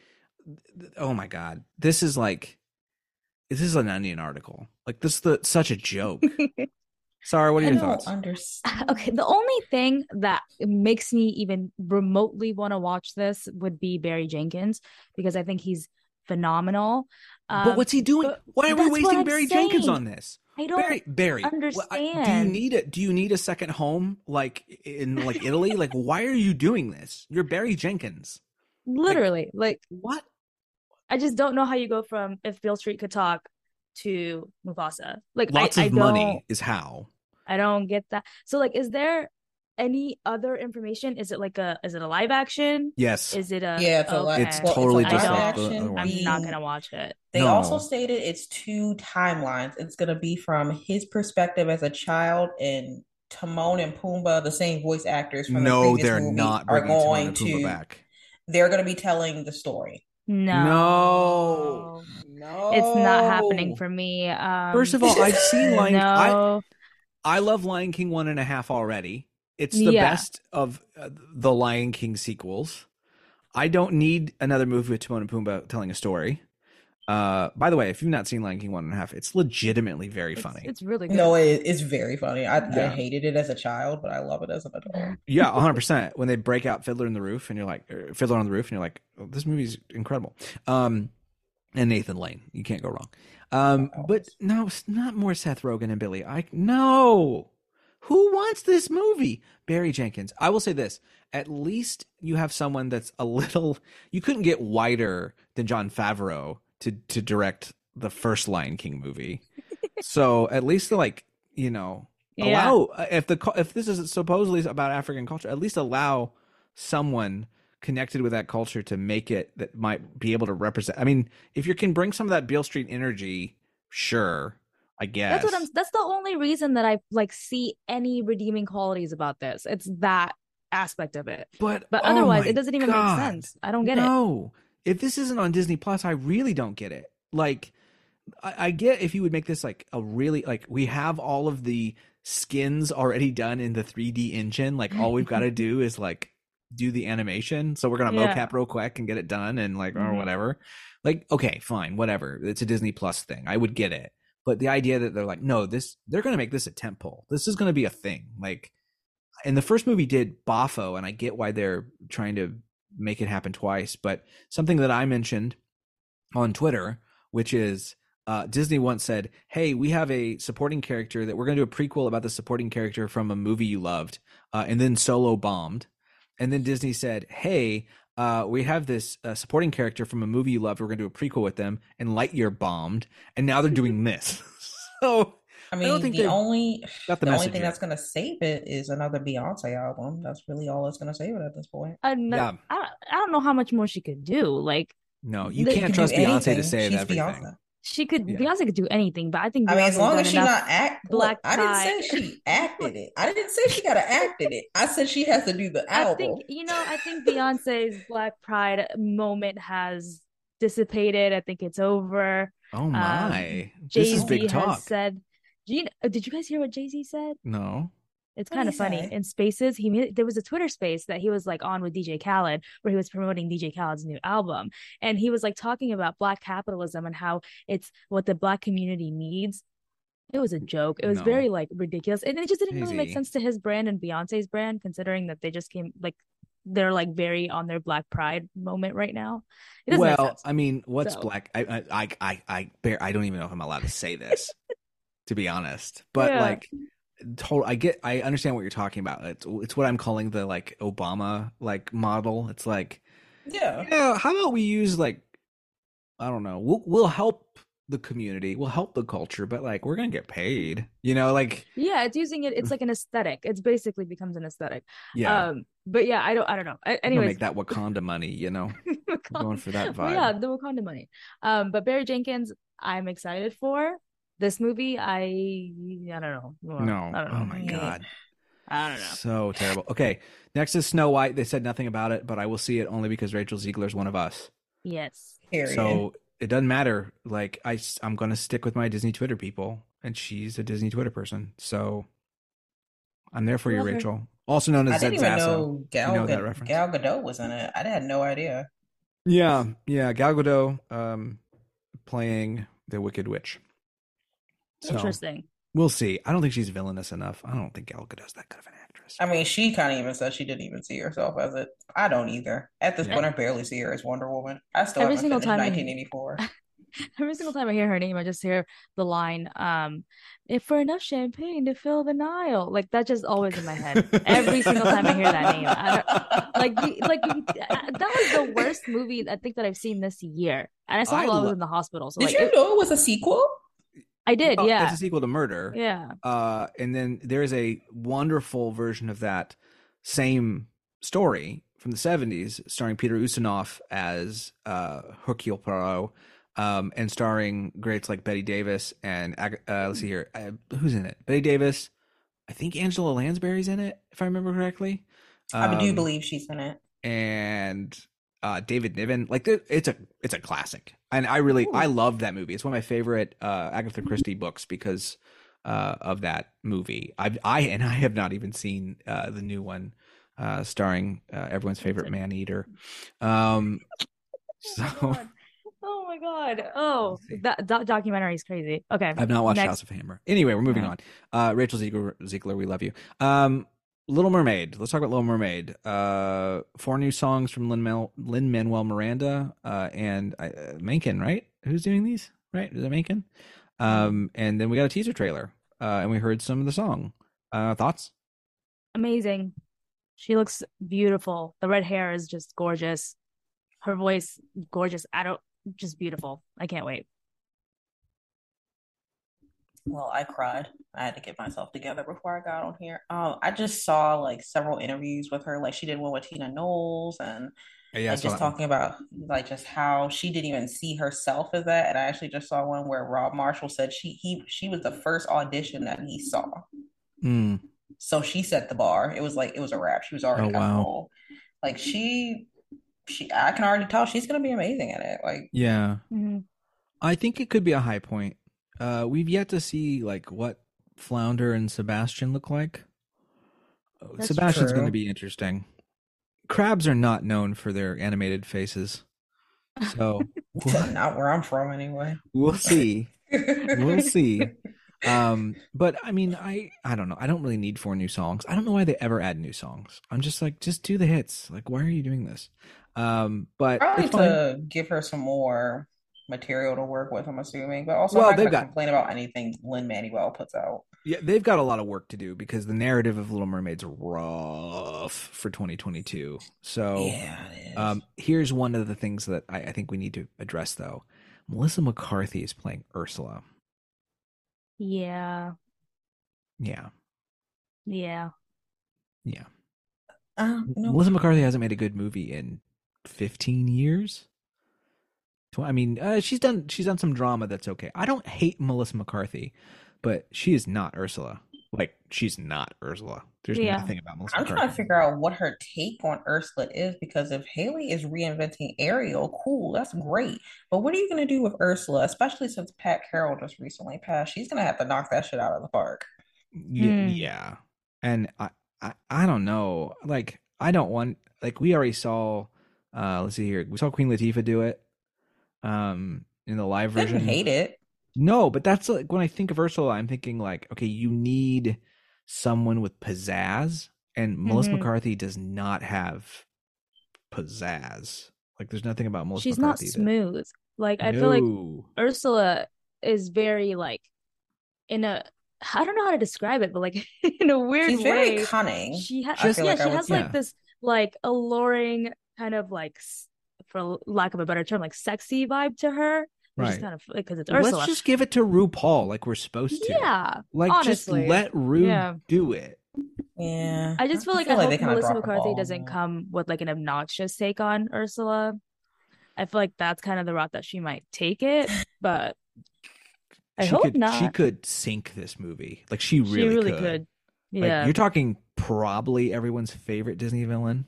oh my god, this is like, this is an Onion article. Like this, is the such a joke. Sorry, what are I your don't thoughts? understand. Okay, the only thing that makes me even remotely want to watch this would be Barry Jenkins because I think he's phenomenal. But Um, what's he doing? Why are we wasting Barry Jenkins on this? I don't Barry, Barry, well, I- do you need it? Do you need a second home, like in like Italy? like, why are you doing this? You're Barry Jenkins. literally like What? I just don't know how you go from if Beale Street could talk to Mufasa. Like Lots I, of I money is how. I don't get that. So like, is there any other information? Is it like a is it a live action? Yes. Is it a Yeah, it's a li- It's okay. totally I just don't- the action. I'm not gonna watch it. They No. also stated it's two timelines. It's going to be from his perspective as a child, and Timon and Pumbaa, the same voice actors from the No, previous they're movie, not are bringing Timon going and to. back. They're going to be telling the story. No, No, it's not happening for me. Um, First of all, I've seen Lion. I no, I love Lion King one and a half already. It's the Yeah. best of uh, the Lion King sequels. I don't need another movie with Timon and Pumbaa telling a story. Uh, by the way, if you've not seen Lion King one and a half, it's legitimately very it's, funny. it's really good. No, it, it's very funny. I, I hated it as a child, but I love it as an adult. Yeah, 100%. When they break out Fiddler in the Roof and you're like er, Fiddler on the Roof and you're like, oh, this movie's incredible. Um and Nathan Lane, you can't go wrong. Um but no, it's not more Seth Rogen and Billy I No. Who wants this movie? Barry Jenkins. I will say this, at least you have someone that's a little you couldn't get whiter than Jon Favreau to to direct the first Lion King movie. so, at least like, you know, Yeah. allow if the if this is supposedly about African culture, at least allow someone connected with that culture to make it that might be able to represent. I mean, if you can bring some of that Beale Street energy, sure, I guess. That's what I'm. That's the only reason that I like see any redeeming qualities about this. It's that aspect of it. But But oh otherwise, it doesn't even God. make sense. I don't get it. no. if this isn't on Disney Plus, I really don't get it. Like, I, I get if you would make this like a really like we have all of the skins already done in the 3D engine. Like, all we've got to do is like do the animation. So we're gonna Yeah. mocap real quick and get it done, and like or Mhm. whatever. Like, okay, fine, whatever. It's a Disney Plus thing. I would get it. But the idea that they're like, no, this they're gonna make this a temple. This is gonna be a thing. Like, and the first movie did boffo, and I get why they're trying to make it happen twice. But something that I mentioned on Twitter, which is uh, Disney once said, "Hey, we have a supporting character that we're going to do a prequel about the supporting character from a movie you loved," uh, and then Solo bombed, and then Disney said, "Hey." Uh, we have this uh, supporting character from a movie you loved. We're going to do a prequel with them, and Lightyear bombed, and now they're doing this. so I don't mean, think the only got the the, only thing yet. that's gonna save it is another Beyonce album. That's really all that's gonna save it at this point. And Yeah. I, don't, I don't know how much more she could do. Like no, you can't can trust do Beyonce to anything. save She's everything. Beyonce. She could, Yeah. Beyonce could do anything. But I think I mean, as long as she not act. Black Look, I didn't say she acted it. I didn't say she gotta act in it. I said she has to do the I think you know. I think Beyonce's Black Pride moment has dissipated. I think it's over. Oh um, my, Jay this is Z big talk. said. Do you, did you guys hear what Jay Z said? no, It's kind of funny. In Spaces, he made, there was a Twitter space that he was like on with DJ Khaled, where he was promoting DJ Khaled's new album, and he was like talking about Black capitalism and how it's what the Black community needs. It was a joke. It was No. very like ridiculous, and it just didn't really make sense to his brand and Beyonce's brand, considering that they just came like they're like very on their Black Pride moment right now. It doesn't make Well, sense. I mean, what's So- black? I, I, I, I, I, bear, I don't even know if I'm allowed to say this, to be honest. But Yeah. like, total, I get, I understand what you're talking about. It's, it's what I'm calling the like Obama like model. It's like, Yeah. yeah, how about we use like, I don't know, we'll we'll help the community, we'll help the culture, but like we're gonna get paid, you know, like yeah, it's using it. It's like an aesthetic. It's basically becomes an aesthetic. yeah, Um, but yeah, I don't. I don't know. I, we're anyways, make that Wakanda money, you know. Wakanda- going for that Well, vibe. yeah, the Wakanda money. Um, but Barry Jenkins, I'm excited for this movie. I I don't know. No, I don't know. oh my god. I don't know. So terrible. Okay, next is Snow White. They said nothing about it, but I will see it only because Rachel Zegler's one of us. Yes. Period. So it doesn't matter. Like I, I'm going to stick with my Disney Twitter people, and she's a Disney Twitter person. So I'm there for you, her. Rachel. Also known as I didn't even Zasso. know Gal, know that reference? Gal Gadot was in it. I had no idea. Yeah, yeah. Gal Gadot, um, playing the Wicked Witch. So Interesting. we'll see. I don't think she's villainous enough. I don't think Gal Gadot's that good of an actress. I mean, she kind of even said she didn't even see herself as it. I don't either. At this Yeah. point, I barely see her as Wonder Woman. I still Every haven't single finished time- 1984. Every single time I hear her name, I just hear the line, um, if for enough champagne to fill the Nile. Like that's just always in my head. Every single time I hear that name. I like the- like you- uh, that was the worst movie I think that I've seen this year. And I saw I it while I was in the hospital. So Did like you it- know it was a sequel? I did, Well, yeah. It's a sequel to Murder. Yeah. Uh, and then there is a wonderful version of that same story from the 70s, starring Peter Ustinov as uh, Hercule Poirot, um, and starring greats like Bette Davis and uh, let's see here, uh, who's in it? Bette Davis. I think Angela Lansbury's in it, if I remember correctly. I do Um, believe she's in it. and uh David Niven. Like it's a it's a classic. And I really I love that movie. It's one of my favorite uh Agatha Christie books because uh of that movie. I I and I have not even seen uh the new one uh starring uh, everyone's favorite man eater. Um so Oh my god. Oh, that, that documentary is crazy. Okay. I've not watched Next. House of Hammer. Anyway, we're moving on. Uh Rachel Zegler, Zegler we love you. Um Little Mermaid. Let's talk about Little Mermaid. Uh, four new songs from Lin Manuel Miranda uh, and uh, right? Who's doing these? Right? Is it Menken? Um, and then we got a teaser trailer, uh, and we heard some of the song. Uh, thoughts? Amazing. She looks beautiful. The red hair is just gorgeous. Her voice, gorgeous. I don't, just beautiful. I can't wait. Well, I cried. I had to get myself together before I got on here. Um, I just saw like several interviews with her. Like she did one with Tina Knowles and Yeah, like just talking about like just how she didn't even see herself as that. And I actually just saw one where Rob Marshall said she he she was the first audition that he saw. Mm, So she set the bar. It was like it was a wrap. She was already Oh, wow. role. Like she she I can already tell she's gonna be amazing at it. Like yeah, Mhm. I think it could be a high point. Uh, we've yet to see like what Flounder and Sebastian look like. Uh, That's Sebastian's going to be interesting. Crabs are not known for their animated faces, so not where I'm from anyway. we'll see. We'll see. Um, but I mean, I I don't know. I don't really need four new songs. I don't know why they ever add new songs. I'm just like, just do the hits. Like, why are you doing this? Um, but Probably to give her some more material to work with, I'm assuming. But also, Well, I'm not they've gonna got- complain about anything Lin Manuel puts out. Yeah, they've got a lot of work to do because the narrative of Little Mermaid's rough for 2022. So, yeah, um, here's one of the things that I, I think we need to address, though. Melissa McCarthy is playing Ursula. Yeah. Yeah, Yeah. yeah. Uh, no. Melissa McCarthy hasn't made a good movie in 15 years. Tw- I mean, uh, she's done she's done some drama that's okay. I don't hate Melissa McCarthy, but she is not Ursula. Like she's not Ursula. There's Yeah. nothing about Melissa I'm McCarthy. trying to figure out what her take on Ursula is because if Haley is reinventing Ariel, cool, that's great. But what are you going to do with Ursula, especially since Pat Carroll just recently passed? She's going to have to knock that shit out of the park. Yeah, Hmm. yeah. And I, I I don't know. Like I don't want like we already saw uh let's see here. We saw Queen Latifah do it um in the live version. didn't hate it. No, but that's like when I think of Ursula, I'm thinking like, okay, you need someone with pizzazz, and Melissa Mhm. McCarthy does not have pizzazz. Like there's nothing about Melissa She's not McCarthy that- smooth. Like I feel like Ursula is very like in a I don't know how to describe it, but like in a weird She's very cunning. She has yeah, like she has say. Yeah. like this like alluring kind of like s- for lack of a better term, like sexy vibe to her, which is Right. kind of because it's Ursula. Let's just give it to RuPaul like we're supposed to. yeah, Like honestly. just let Ru Yeah. do it. Yeah. I just feel like I, they hope kinda Melissa McCarthy doesn't come with like an obnoxious take on Ursula. I feel like that's kind of the route that she might take it, but I she hope could not. she could sink this movie. Like she really, She really could. could. Like, Yeah. you're talking probably everyone's favorite Disney villain.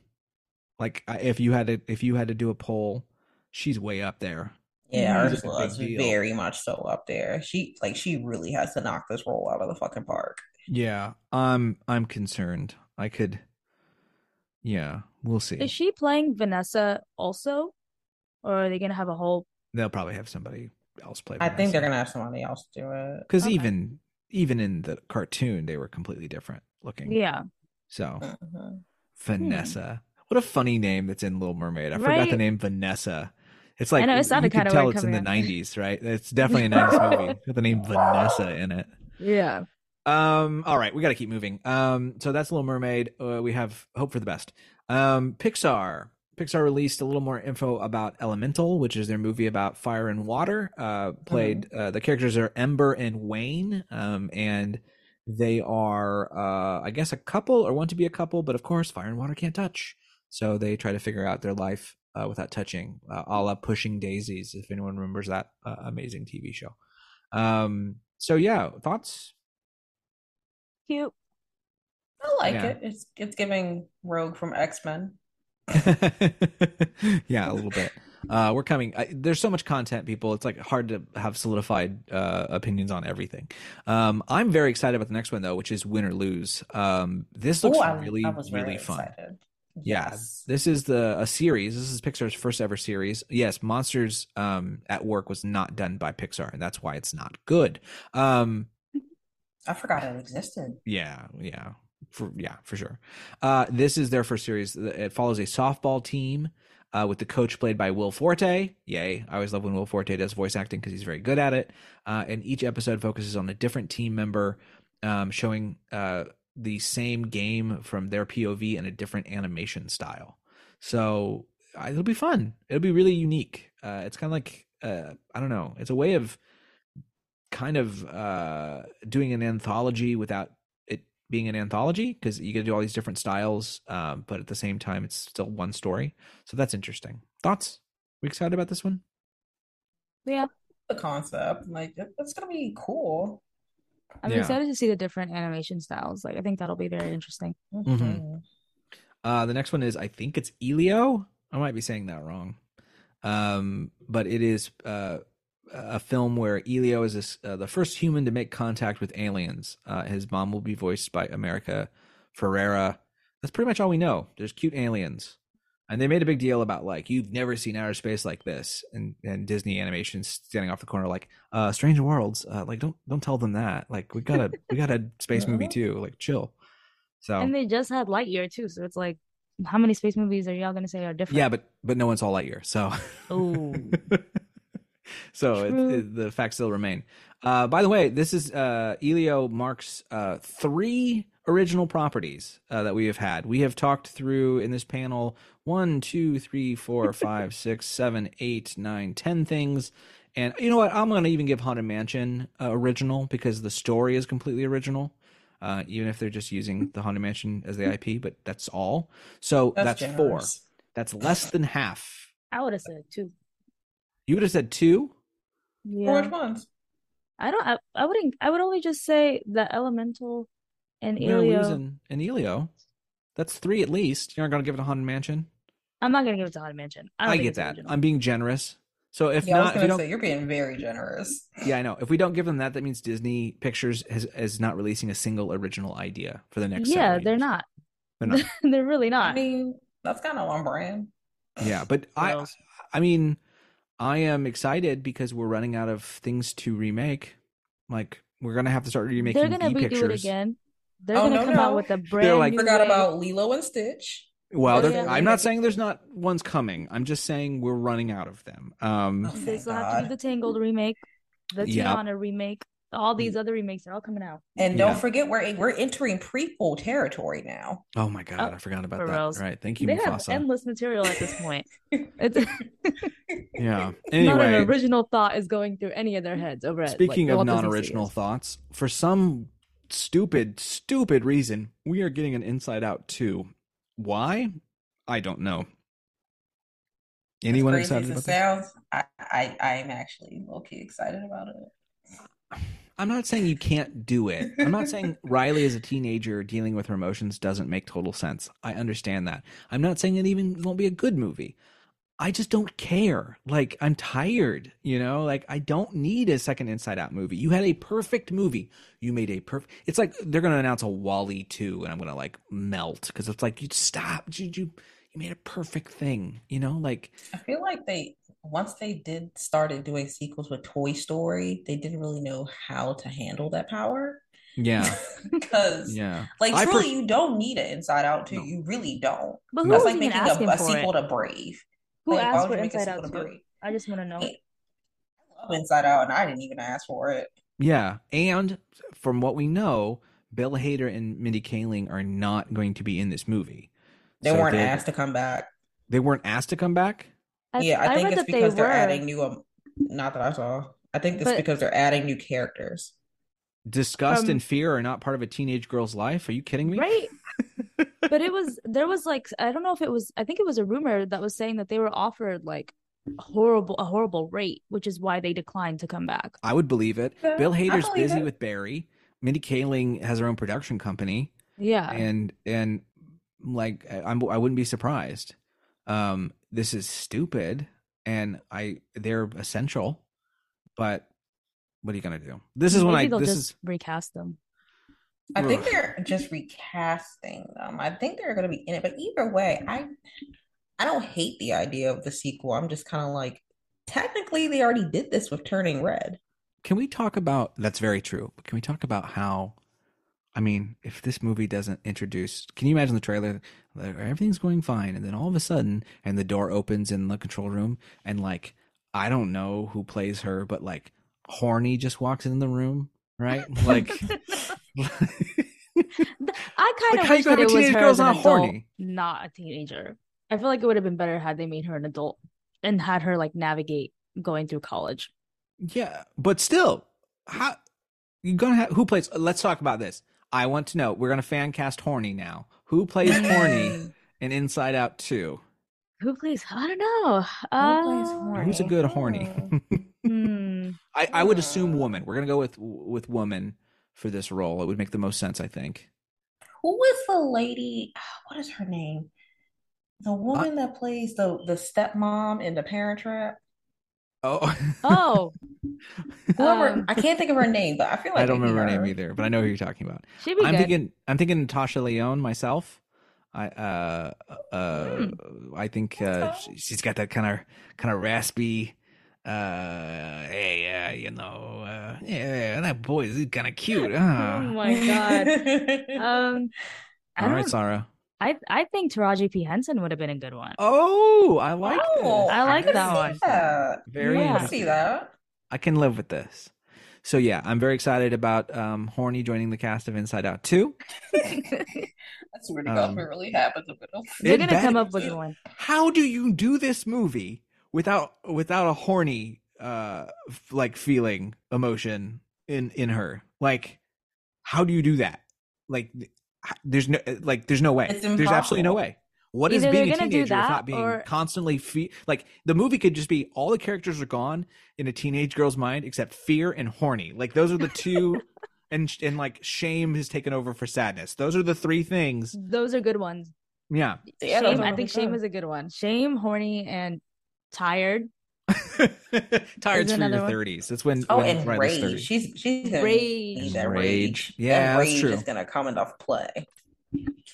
Like if you had to if you had to do a poll, she's way up there. Yeah, She's Ursula is very much so up there. She like she really has to knock this role out of the fucking park. Yeah, I'm I'm concerned. I could Yeah, we'll see. Is she playing Vanessa also? Or are they gonna have a whole They'll probably have somebody else play I think they're gonna have somebody else do it. Cuz Okay. even even in the cartoon they were completely different looking. Yeah. So, Mhm. Vanessa. What a funny name that's in Little Mermaid. I forgot the name Vanessa. It's like know, it you could kinda tell it's in the 90s, right? It's definitely a 90s movie with the name Vanessa in it. Yeah. Um all right, we got to keep moving. Um so that's Little Mermaid. Uh, we have hope for the best. Um Pixar Pixar released a little more info about Elemental, which is their movie about fire and water. Uh played uh, the characters are Ember and Wayne. Um and they are uh I guess a couple or want to be a couple, but of course fire and water can't touch. So they try to figure out their life uh, without touching, uh, a la Pushing Daisies, if anyone remembers that uh, amazing TV show. Um, so yeah, thoughts? Cute. I like Yeah. it. It's it's giving Rogue from X Men. yeah, a little bit. Uh, we're coming. I, there's so much content, people. It's like hard to have solidified uh, opinions on everything. Um, I'm very excited about the next one though, which is Win or Lose. Um, this looks Oh, I, really, really very fun. Yeah, Yes. this is the a series. This is Pixar's first ever series. Yes, Monsters um, at Work was not done by Pixar, and that's why it's not good. Um, I forgot it existed. yeah, yeah, for yeah, for sure. Uh, this is their first series. It follows a softball team uh, with the coach played by Will Forte. Yay! I always love when Will Forte does voice acting because he's very good at it. Uh, and each episode focuses on a different team member, um, showing uh, the same game from their POV in a different animation style. So uh, it'll be fun. It'll be really unique. Uh, it's kind of like uh, I don't know. It's a way of kind of uh, doing an anthology without it being an anthology because you get to do all these different styles, um, but at the same time, it's still one story. So that's interesting. Thoughts? We excited about this one? Yeah. The concept, like it- it's gonna be cool. I'm Yeah. excited to see the different animation styles. Like I think that'll be very interesting. Mhm. Uh, the next one is I think it's Elio. I might be saying that wrong, um, but it is uh, a film where Elio is this, uh, the first human to make contact with aliens. Uh, his mom will be voiced by America Ferrera. That's pretty much all we know. There's cute aliens, and they made a big deal about like you've never seen outer space like this, and and Disney Animation standing off the corner like, uh, Strange Worlds. Uh, like don't don't tell them that. Like we got a we got a space movie too. Like chill. So And they just had Lightyear too, so it's like how many space movies are y'all gonna say are different? Yeah, but but no one's all Lightyear, so Oh. so it, it- the facts still remain. Uh, by the way, this is uh, Elio marks uh, three original properties uh, that we have had. We have talked through in this panel one, two, three, four, five, six, seven, eight, nine, ten things. And you know what? I'm going to even give Haunted Mansion uh, original because the story is completely original. Uh, even if they're just using the Haunted Mansion as the IP, but that's all. So That's, that's four. That's less than half. I would have said two. You would have said two. For Yeah. Which ones? I don't I, I wouldn't I would only just say the elemental and We're Elio. losing and Elio. That's three at least. You're not going to give it a haunted mansion. I'm not gonna give it to Haunted Mansion. I, I, get that. original. I'm being generous. So if Yeah, I was not, if we gonna don't, say you're being very generous. yeah, I know. If we don't give them that, that means Disney Pictures has, is not releasing a single original idea for the next. yeah, they're years. not. They're not. they're really not. I mean, that's kind of on brand. Yeah, but I. I mean, I am excited because we're running out of things to remake. Like we're gonna have to start remaking They're gonna B redo it pictures. again. They're Oh, gonna no, come no. out with a brand They're like- new Forgot way. about Lilo and Stitch. Well, Oh, there- yeah. I'm not saying there's not ones coming. I'm just saying we're running out of them. Um, Oh, They thank still have to do the Tangled remake, the Yep. Tiana remake, all these other remakes are all coming out. And don't forget, we're we're entering prequel territory now. oh my god, Oh, I forgot about for that. reals. Right, thank you, They have endless material at this point. It's yeah. not an Anyway, original thought is going through any of their heads over at speaking like, of non-original thoughts, for some stupid, stupid reason, we are getting an Inside Out 2. Why? I don't know. Anyone excited about that? sounds, I, I I'm actually low-key excited about it. I'm not saying you can't do it. I'm not saying Riley as a teenager dealing with her emotions doesn't make total sense. I understand that. I'm not saying it even won't be a good movie. I just don't care. Like I'm tired, you know? Like I don't need a second Inside Out movie. You had a perfect movie. You made a perfect It's like they're going to announce a WALL-E 2 and I'm going to like melt cuz it's like you stop. You, you you made a perfect thing, you know? Like I feel like they once they did started doing sequels with Toy Story, they didn't really know how to handle that power. yeah. Because Yeah. like truly pref- you don't need an Inside Out 2. No. You really don't. But who That's like making a, asking a sequel it? to Brave. Who Like, asked for you make a Inside Out to 2? Brave? I just want to know. I love Inside Out and I didn't even ask for it. Yeah, and from what we know, Bill Hader and Mindy Kaling are not going to be in this movie. They So weren't they're- asked to come back. They weren't asked to come back. yeah, I, think it's that they because they're were. adding new um not that I saw. I think it's But- because they're adding new characters. Disgust From- and fear are not part of a teenage girl's life. Are you kidding me? Right. But it was there was like I don't know if it was I think it was a rumor that was saying that they were offered like a horrible a horrible rate, which is why they declined to come back. I would believe it. Yeah, Bill Hader's believe busy it. with Barry. Mindy Kaling has her own production company, Yeah. and and like I- I'm, I wouldn't be surprised. Um, this is stupid, and I they're essential, but what are you gonna do? This is Maybe when I they'll this just is recast them. I think they're just recasting them. I think they're going to be in it, but either way, I I don't hate the idea of the sequel. I'm just kind of like, technically, they already did this with Turning Red. Can we talk about that's very true. But can we talk about how I mean, if this movie doesn't introduce can you imagine the trailer like, everything's going fine and then all of a sudden and the door opens in the control room and like I don't know who plays her, but like horny just walks in the room, right? Like I kind of how you wish gonna that it was her as an not adult, horny? not a teenager. I feel like it would have been better had they made her an adult and had her like navigate going through college. Yeah, but still, how you gonna have who plays? Let's talk about this. I want to know. We're gonna fan cast horny now. Who plays horny in Inside Out Two? Who plays? I don't know. plays Uh, horny? Who's a good horny? hmm. I, I would assume woman. We're gonna go with with woman for this role. It would make the most sense, I think. Who is the lady? What is her name? The woman that plays the the stepmom in The Parent Trap. Oh, Oh, Whoever Um, I can't think of her name, but I feel like I don't remember her name either, but I know who you're talking about. she'd be I'm good. thinking I'm thinking Natasha Lyonne myself. I uh uh Hmm. I think uh she, she's got that kind of kind of raspy uh hey uh, you know uh yeah that boy is kind of cute oh my god. Um, I all right don't. Sarah I I think Taraji P Henson would have been a good one. oh I like Oh, this I like could that one. that. very Yeah. I can see that. I can live with this so yeah I'm very excited about um Horny joining the cast of Inside Out 2 That's swear to God, Um, it really happens, I'm gonna. They're gonna better- come up with one. how do you do this movie without without a horny uh like feeling emotion in in her. Like how do you do that? Like there's no like there's no way. There's absolutely no way. What is Either they're being a gonna teenager if not being or- constantly fe- like the movie could just be all the characters are gone in a teenage girl's mind except fear and horny. Like those are the two and and like shame has taken over for sadness. Those are the three things Those are good ones. yeah. Yeah, Shame. I think shame is a good one. Shame, horny, and tired. Tired's Is for your thirties. That's when Oh, when and Riley's rage. She's she's Rage. that And rage. rage. Yeah, that's rage true. is gonna come into play.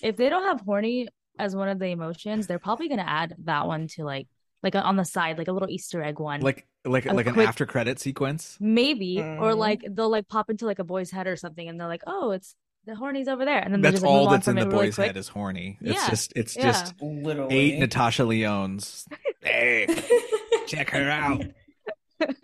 If they don't have horny as one of the emotions, they're probably gonna add that one to like like on the side, like a little Easter egg one. like like A like an after credit sequence. maybe or Mhm. like they'll like pop into like a boy's head or something and they're like oh it's the horny's over there, and then That's just like, all that's in the it really boy's quick. head is horny. It's Yeah. just it's Yeah. just Literally. eight Natasha Lyonnes. Hey, check her out. That would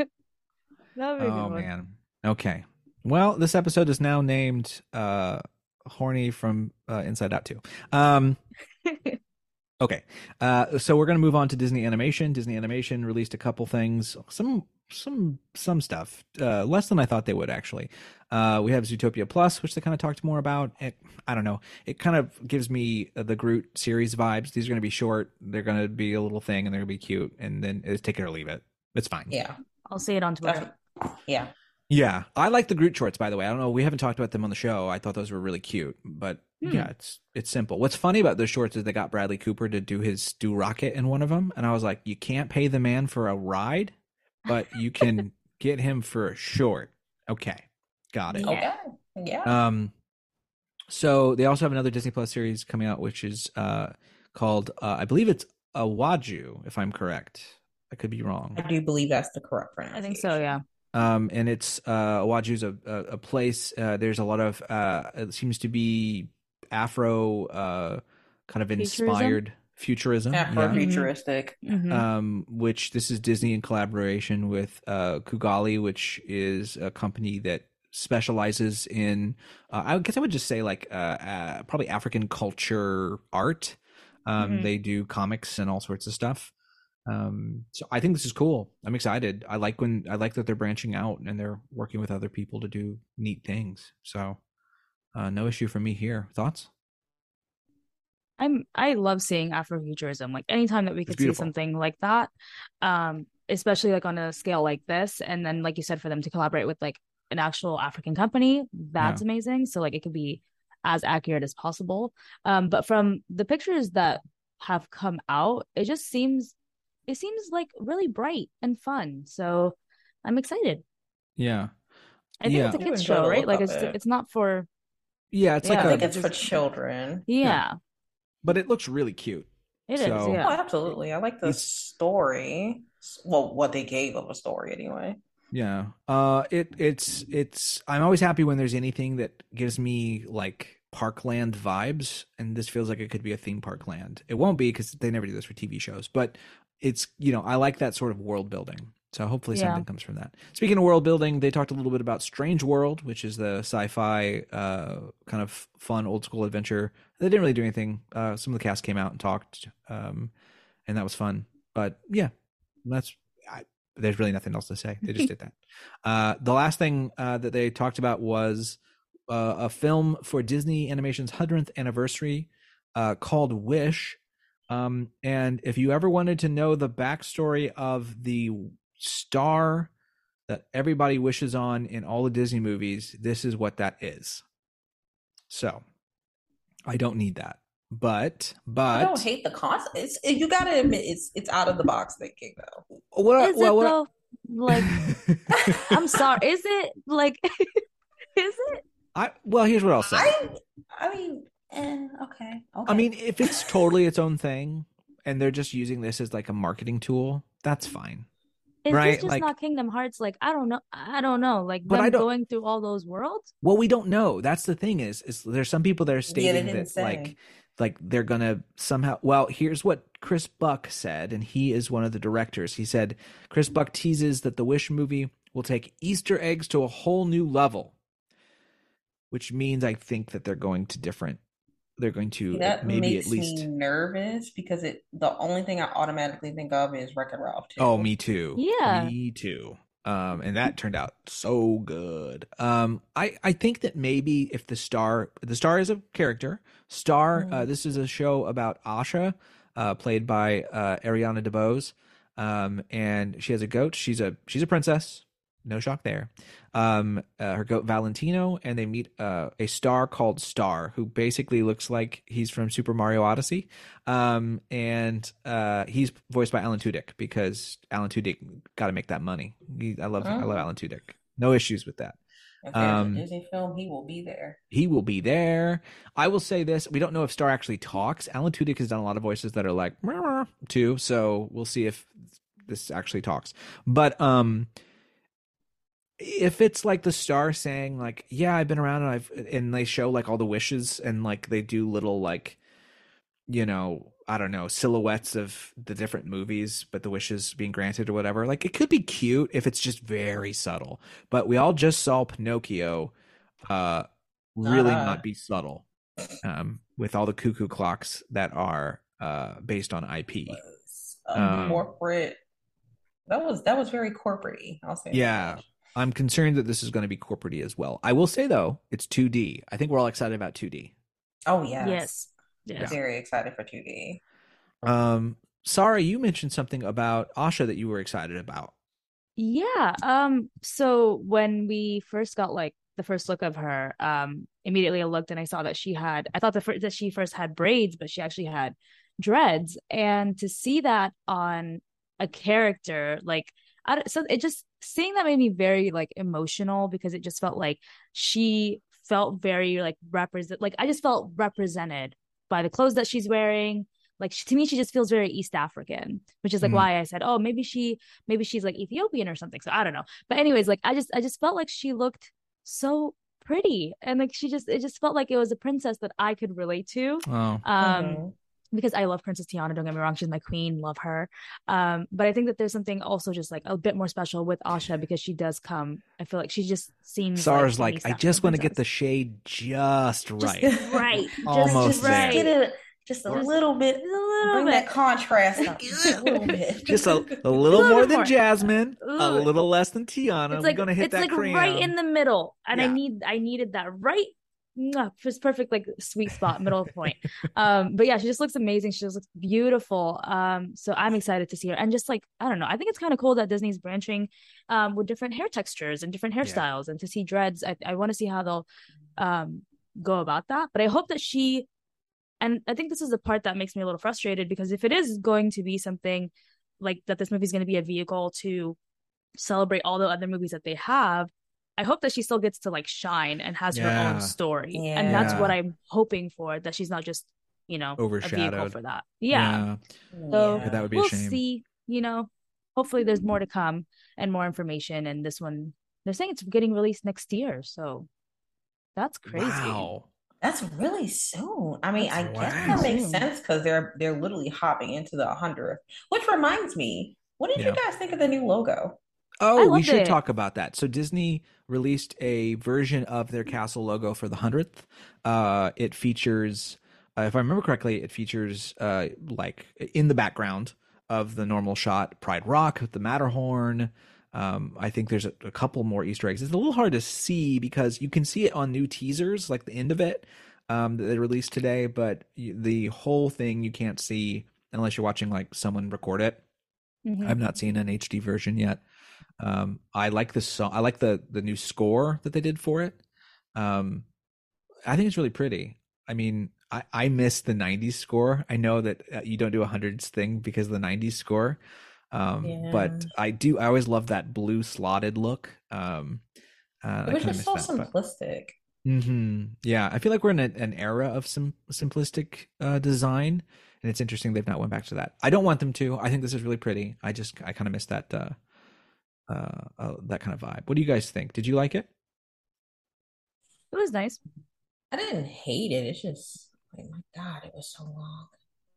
be a Oh good one. man. Okay. Well, this episode is now named uh Horny from uh, Inside Out 2. Um Okay. Uh so we're going to move on to Disney Animation. Disney Animation released a couple things, some some some stuff. Uh less than I thought they would actually. Uh we have Zootopia Plus, which they kind of talked more about. It, I don't know. It kind of gives me uh, the Groot series vibes. These are going to be short. They're going to be a little thing and they're going to be cute and then it's take it or leave it. It's fine. Yeah. I'll see it on Twitter. That's- Yeah. Yeah, I like the Groot shorts. By the way, I don't know. We haven't talked about them on the show. I thought those were really cute, but Hmm. yeah, it's it's simple. What's funny about those shorts is they got Bradley Cooper to do his do rocket in one of them, and I was like, you can't pay the man for a ride, but you can get him for a short. Okay, got it. Yeah. Okay. Yeah. Um, so they also have another Disney Plus series coming out, which is uh called uh, I believe it's a Iwaju, if I'm correct. I could be wrong. I do believe that's the correct pronunciation. I think so. Yeah. um, and it's uh, Waju's a, a, a place. Uh, there's a lot of uh, it seems to be Afro uh, kind of inspired futurism. Yeah. Afro-futuristic. Mhm. Um, which this is Disney in collaboration with uh, Kugali, which is a company that specializes in. Uh, I guess I would just say like uh, uh, probably African culture art. Um, Mhm. They do comics and all sorts of stuff. Um, so I think this is cool. I'm excited. I like when I like that they're branching out and they're working with other people to do neat things. So, uh, no issue for me here. Thoughts? I'm I love seeing Afrofuturism. Like anytime that we could see something like that, um, especially like on a scale like this, and then like you said, for them to collaborate with like an actual African company, that's amazing. So like it could be as accurate as possible. Um, but from the pictures that have come out, it just seems it seems like really bright and fun. So I'm excited. Yeah. I think Yeah. it's a kids show, right? Like it's it. it's not for Yeah. It's Yeah, like I a, think it's for children. yeah, but it looks really cute. it is. So- yeah. Oh, absolutely. I like the It's- story. Well, what they gave of a story anyway. Yeah. Uh it it's it's I'm always happy when there's anything that gives me like parkland vibes and this feels like it could be a theme park land. It won't be because they never do this for TV shows, but it's you know, I like that sort of world building. So hopefully Yeah. something comes from that. Speaking of world building, they talked a little bit about Strange World, which is the sci-fi uh kind of fun old school adventure. They didn't really do anything. Uh some of the cast came out and talked um and that was fun. But yeah, that's I, there's really nothing else to say. They just did that. Uh, the last thing uh, that they talked about was uh, a film for Disney Animation's 100th anniversary uh, called Wish. Um, and if you ever wanted to know the backstory of the star that everybody wishes on in all the Disney movies, this is what that is. So I don't need that. But, but I don't hate the concept. It's you got to admit it's it's out of the box thinking though. what, well, it what though? Like I'm sorry. Is it like? is it? I well, here's what I'll say. I I mean, eh, okay, okay. I mean, if it's totally its own thing and they're just using this as like a marketing tool, that's fine. Is Right, this just like- not Kingdom Hearts? Like I don't know. I don't know. Like But them I don't- going through all those worlds. Well, we don't know. That's the thing is, is there's some people that are stating didn't that say. like like they're gonna somehow well here's what chris buck said and he is one of the directors he said chris buck teases that the wish movie will take easter eggs to a whole new level which means i think that they're going to different they're going to that maybe makes at least me nervous because it the only thing I automatically think of is Wreck-It Ralph too. Oh, me too. Yeah. Me too. Um, and that turned out so good. Um, I, I think that maybe if the star, the star is a character. Star, uh, Mhm. this is a show about Asha, uh, played by uh, Ariana DeBose. Um, and she has a goat. She's a she's a princess. No shock there. Um, uh, her goat Valentino, and they meet uh, a star called Star, who basically looks like he's from Super Mario Odyssey. Um, and uh, he's voiced by Alan Tudyk because Alan Tudyk got to make that money. He, I love I love Oh. Alan Tudyk. No issues with that. If there's um, a Disney film, he will be there. He will be there. I will say this: we don't know if Star actually talks. Alan Tudyk has done a lot of voices that are like too, so we'll see if this actually talks. But um, if it's like the star saying like, "Yeah, I've been around and I've," and they show like all the wishes and like they do little like, you know, I don't know, silhouettes of the different movies, but the wishes being granted or whatever. Like it could be cute if it's just very subtle. But we all just saw Pinocchio, uh, really Uh. not be subtle, um, with all the cuckoo clocks that are uh based on IP. Um, corporate. That was that was very corporate I'll say. Yeah. much. I'm concerned that this is going to be corporate as well. I will say though, it's 2D. I think we're all excited about 2D. Oh yes. Yes. Yes. Very excited for 2D. Um, Sarah, you mentioned something about Asha that you were excited about. Yeah. Um, so when we first got like the first look of her, um, immediately I looked and I saw that she had I thought the first that she first had braids, but she actually had dreads. And to see that on a character, like I don't, so it just seeing that made me very like emotional because it just felt like she felt very like represent like I just felt represented by the clothes that she's wearing. Like she, to me, she just feels very East African, which is like Mhm. why I said, oh, maybe she maybe she's like Ethiopian or something. So I don't know. But anyways, like I just I just felt like she looked so pretty and like she just it just felt like it was a princess that I could relate to. Oh, Um Mhm. Because I love Princess Tiana, don't get me wrong, she's my queen, love her. Um but I think that there's something also just like a bit more special with Asha because she does come I feel like she just seems Sarah's like, like, I just want to get the shade just right. Just right. Almost just there. right. Get it just a Just little bit. a little Bring bit. that contrast up just a little bit. just a, a little little more bit than more. Jasmine, a little less than Tiana. it's We're gonna hit it's that like crayon. right in the middle and i need i needed that right mwah, just perfect like sweet spot middle point. Um but yeah she just looks amazing. She just looks beautiful. Um so i'm excited to see her. And just like i don't know i think it's kind of cool that disney's branching um with different hair textures and different hairstyles and to see dreads. I, I want to see how they'll um go about that. But i hope that she and i think this is the part that makes me a little frustrated because if it is going to be something like that this movie is going to be a vehicle to celebrate all the other movies that they have i hope that she still gets to like shine and has her own story and that's Yeah. what i'm hoping for that she's not just you know a vehicle Overshadowed. for that yeah, So Yeah, that would be a we'll shame. see you know hopefully there's more to come and more information and this one they're saying it's getting released next year so that's crazy Wow. That's really soon. I mean, I guess wow. that makes sense because they're they're literally hopping into the hundredth. Which reminds me, what did Yeah. you guys think of the new logo? Oh, we should it. talk about that. So Disney released a version of their castle logo for the hundredth. Uh, it features, uh, if I remember correctly, it features uh, like in the background of the normal shot, Pride Rock, the Matterhorn. Um, I think there's a, a couple more Easter eggs. It's a little hard to see because you can see it on new teasers, like the end of it um, that they released today, but the whole thing you can't see unless you're watching like someone record it. Mhm. I've not seen an HD version yet. Um, I like the song. I like the the new score that they did for it. Um, I think it's really pretty. I mean, I I miss the '90s score. I know that uh, you don't do a hundreds thing because of the '90s score. Um, but I do. I always love that blue slotted look. Um, uh, It was just so simplistic. hmm Yeah, I feel like we're in a, an era of some simplistic uh, design, and it's interesting they've not went back to that. I don't want them to. I think this is really pretty. I just I kind of miss that uh, uh, that kind of vibe. What do you guys think? Did you like it? it was nice I didn't hate it. It's just like my God, it was so long.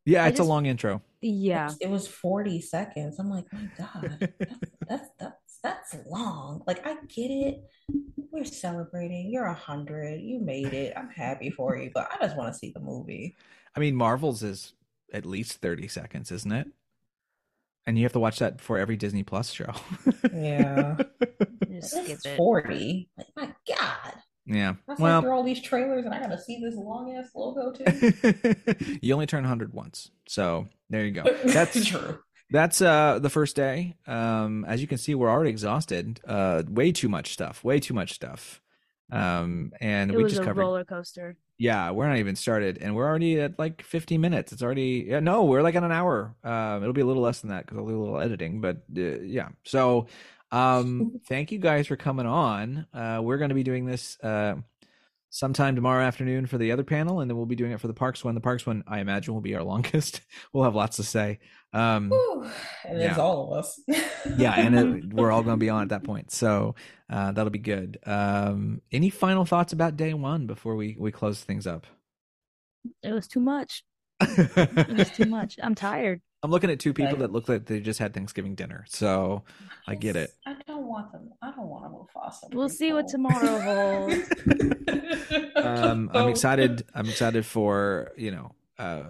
Yeah, I it's just- a long intro. yeah It was 40 seconds. I'm like, my God, that's that's that's long. Like I get it. We're celebrating. You're a hundred. You made it. I'm happy for you, but I just want to see the movie. I mean, Marvel's is at least thirty seconds, isn't it? And you have to watch that for every Disney Plus show. Yeah. just This skip is it 40. Like my God. yeah. I Well, through all these trailers and I gotta see this long ass logo too. you only turn 100 once. So there you go. That's true. that's uh the first day. Um as you can see we're already exhausted. Uh way too much stuff. Way too much stuff. Um and it we was just a covered roller coaster Yeah, we're not even started and we're already at like 50 minutes. It's already yeah, no, we're like at an hour. Um it'll be a little less than that cuz I'll do a little editing, but uh, yeah. So um thank you guys for coming on. Uh we're going to be doing this uh sometime tomorrow afternoon for the other panel, and then we'll be doing it for the parks one. The parks one, I imagine, will be our longest. we'll have lots to say. Um, Whew. And there's yeah. all of us. yeah, and it, we're all going to be on at that point, so uh, that'll be good. Um, any final thoughts about day one before we we close things up? It was too much. It was too much. I'm tired. I'm looking at two people Right. that look like they just had Thanksgiving dinner, so I get it. I don't want them. I don't want to move fast. We'll see what tomorrow holds. um, I'm excited. I'm excited for you know uh,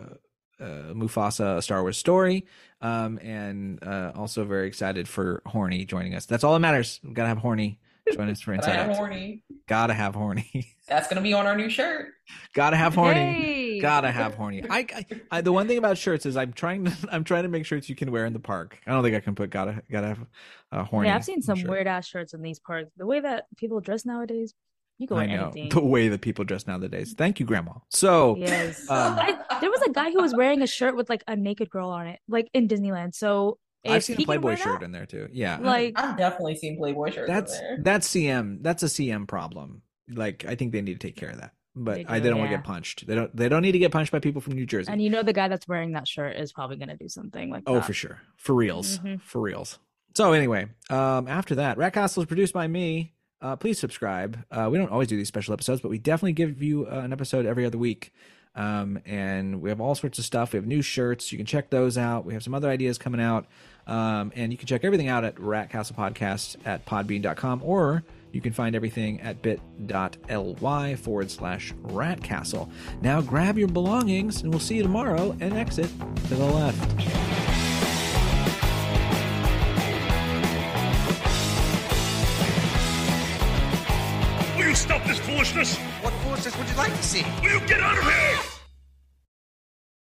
uh, Mufasa, a Star Wars story, um, and uh, also very excited for Horny joining us. That's all that matters. We gotta have Horny join us for But I Inside am Out. horny. Gotta have Horny. That's gonna be on our new shirt. gotta have Horny. Hey! Gotta have Horny. I, I, I the one thing about shirts is I'm trying to I'm trying to make shirts you can wear in the park. I don't think I can put gotta gotta have uh, Horny. Yeah, I've seen some shirt. weird ass shirts in these parks. The way that people dress nowadays, you can wear I know anything. the way that people dress nowadays. Thank you, Grandma. So. Yes. Um, I, there was a guy who was wearing a shirt with like a naked girl on it, like in Disneyland. So I've seen a Playboy shirt that- in there too. Yeah. Like, I've definitely seen Playboy shirts that's there. that's CM. That's a CM problem. Like I think they need to take care of that. But They I they don't want to get punched. They don't. They don't need to get punched by people from New Jersey. and you know the guy that's wearing that shirt is probably gonna do something like oh, that. for sure, for reals, Mhm. for reals. So anyway, um, after that, Rat Castle is produced by me. Uh, please subscribe. Uh, we don't always do these special episodes, but we definitely give you uh, an episode every other week. Um, and we have all sorts of stuff. We have new shirts. You can check those out. We have some other ideas coming out. Um, and you can check everything out at Rat Castle Podcast at podbean.com or you can find everything at bit.ly forward slash ratcastle. Now grab your belongings and we'll see you tomorrow and exit to the left. Will you stop this foolishness? What foolishness would you like to see? Will you get out of here?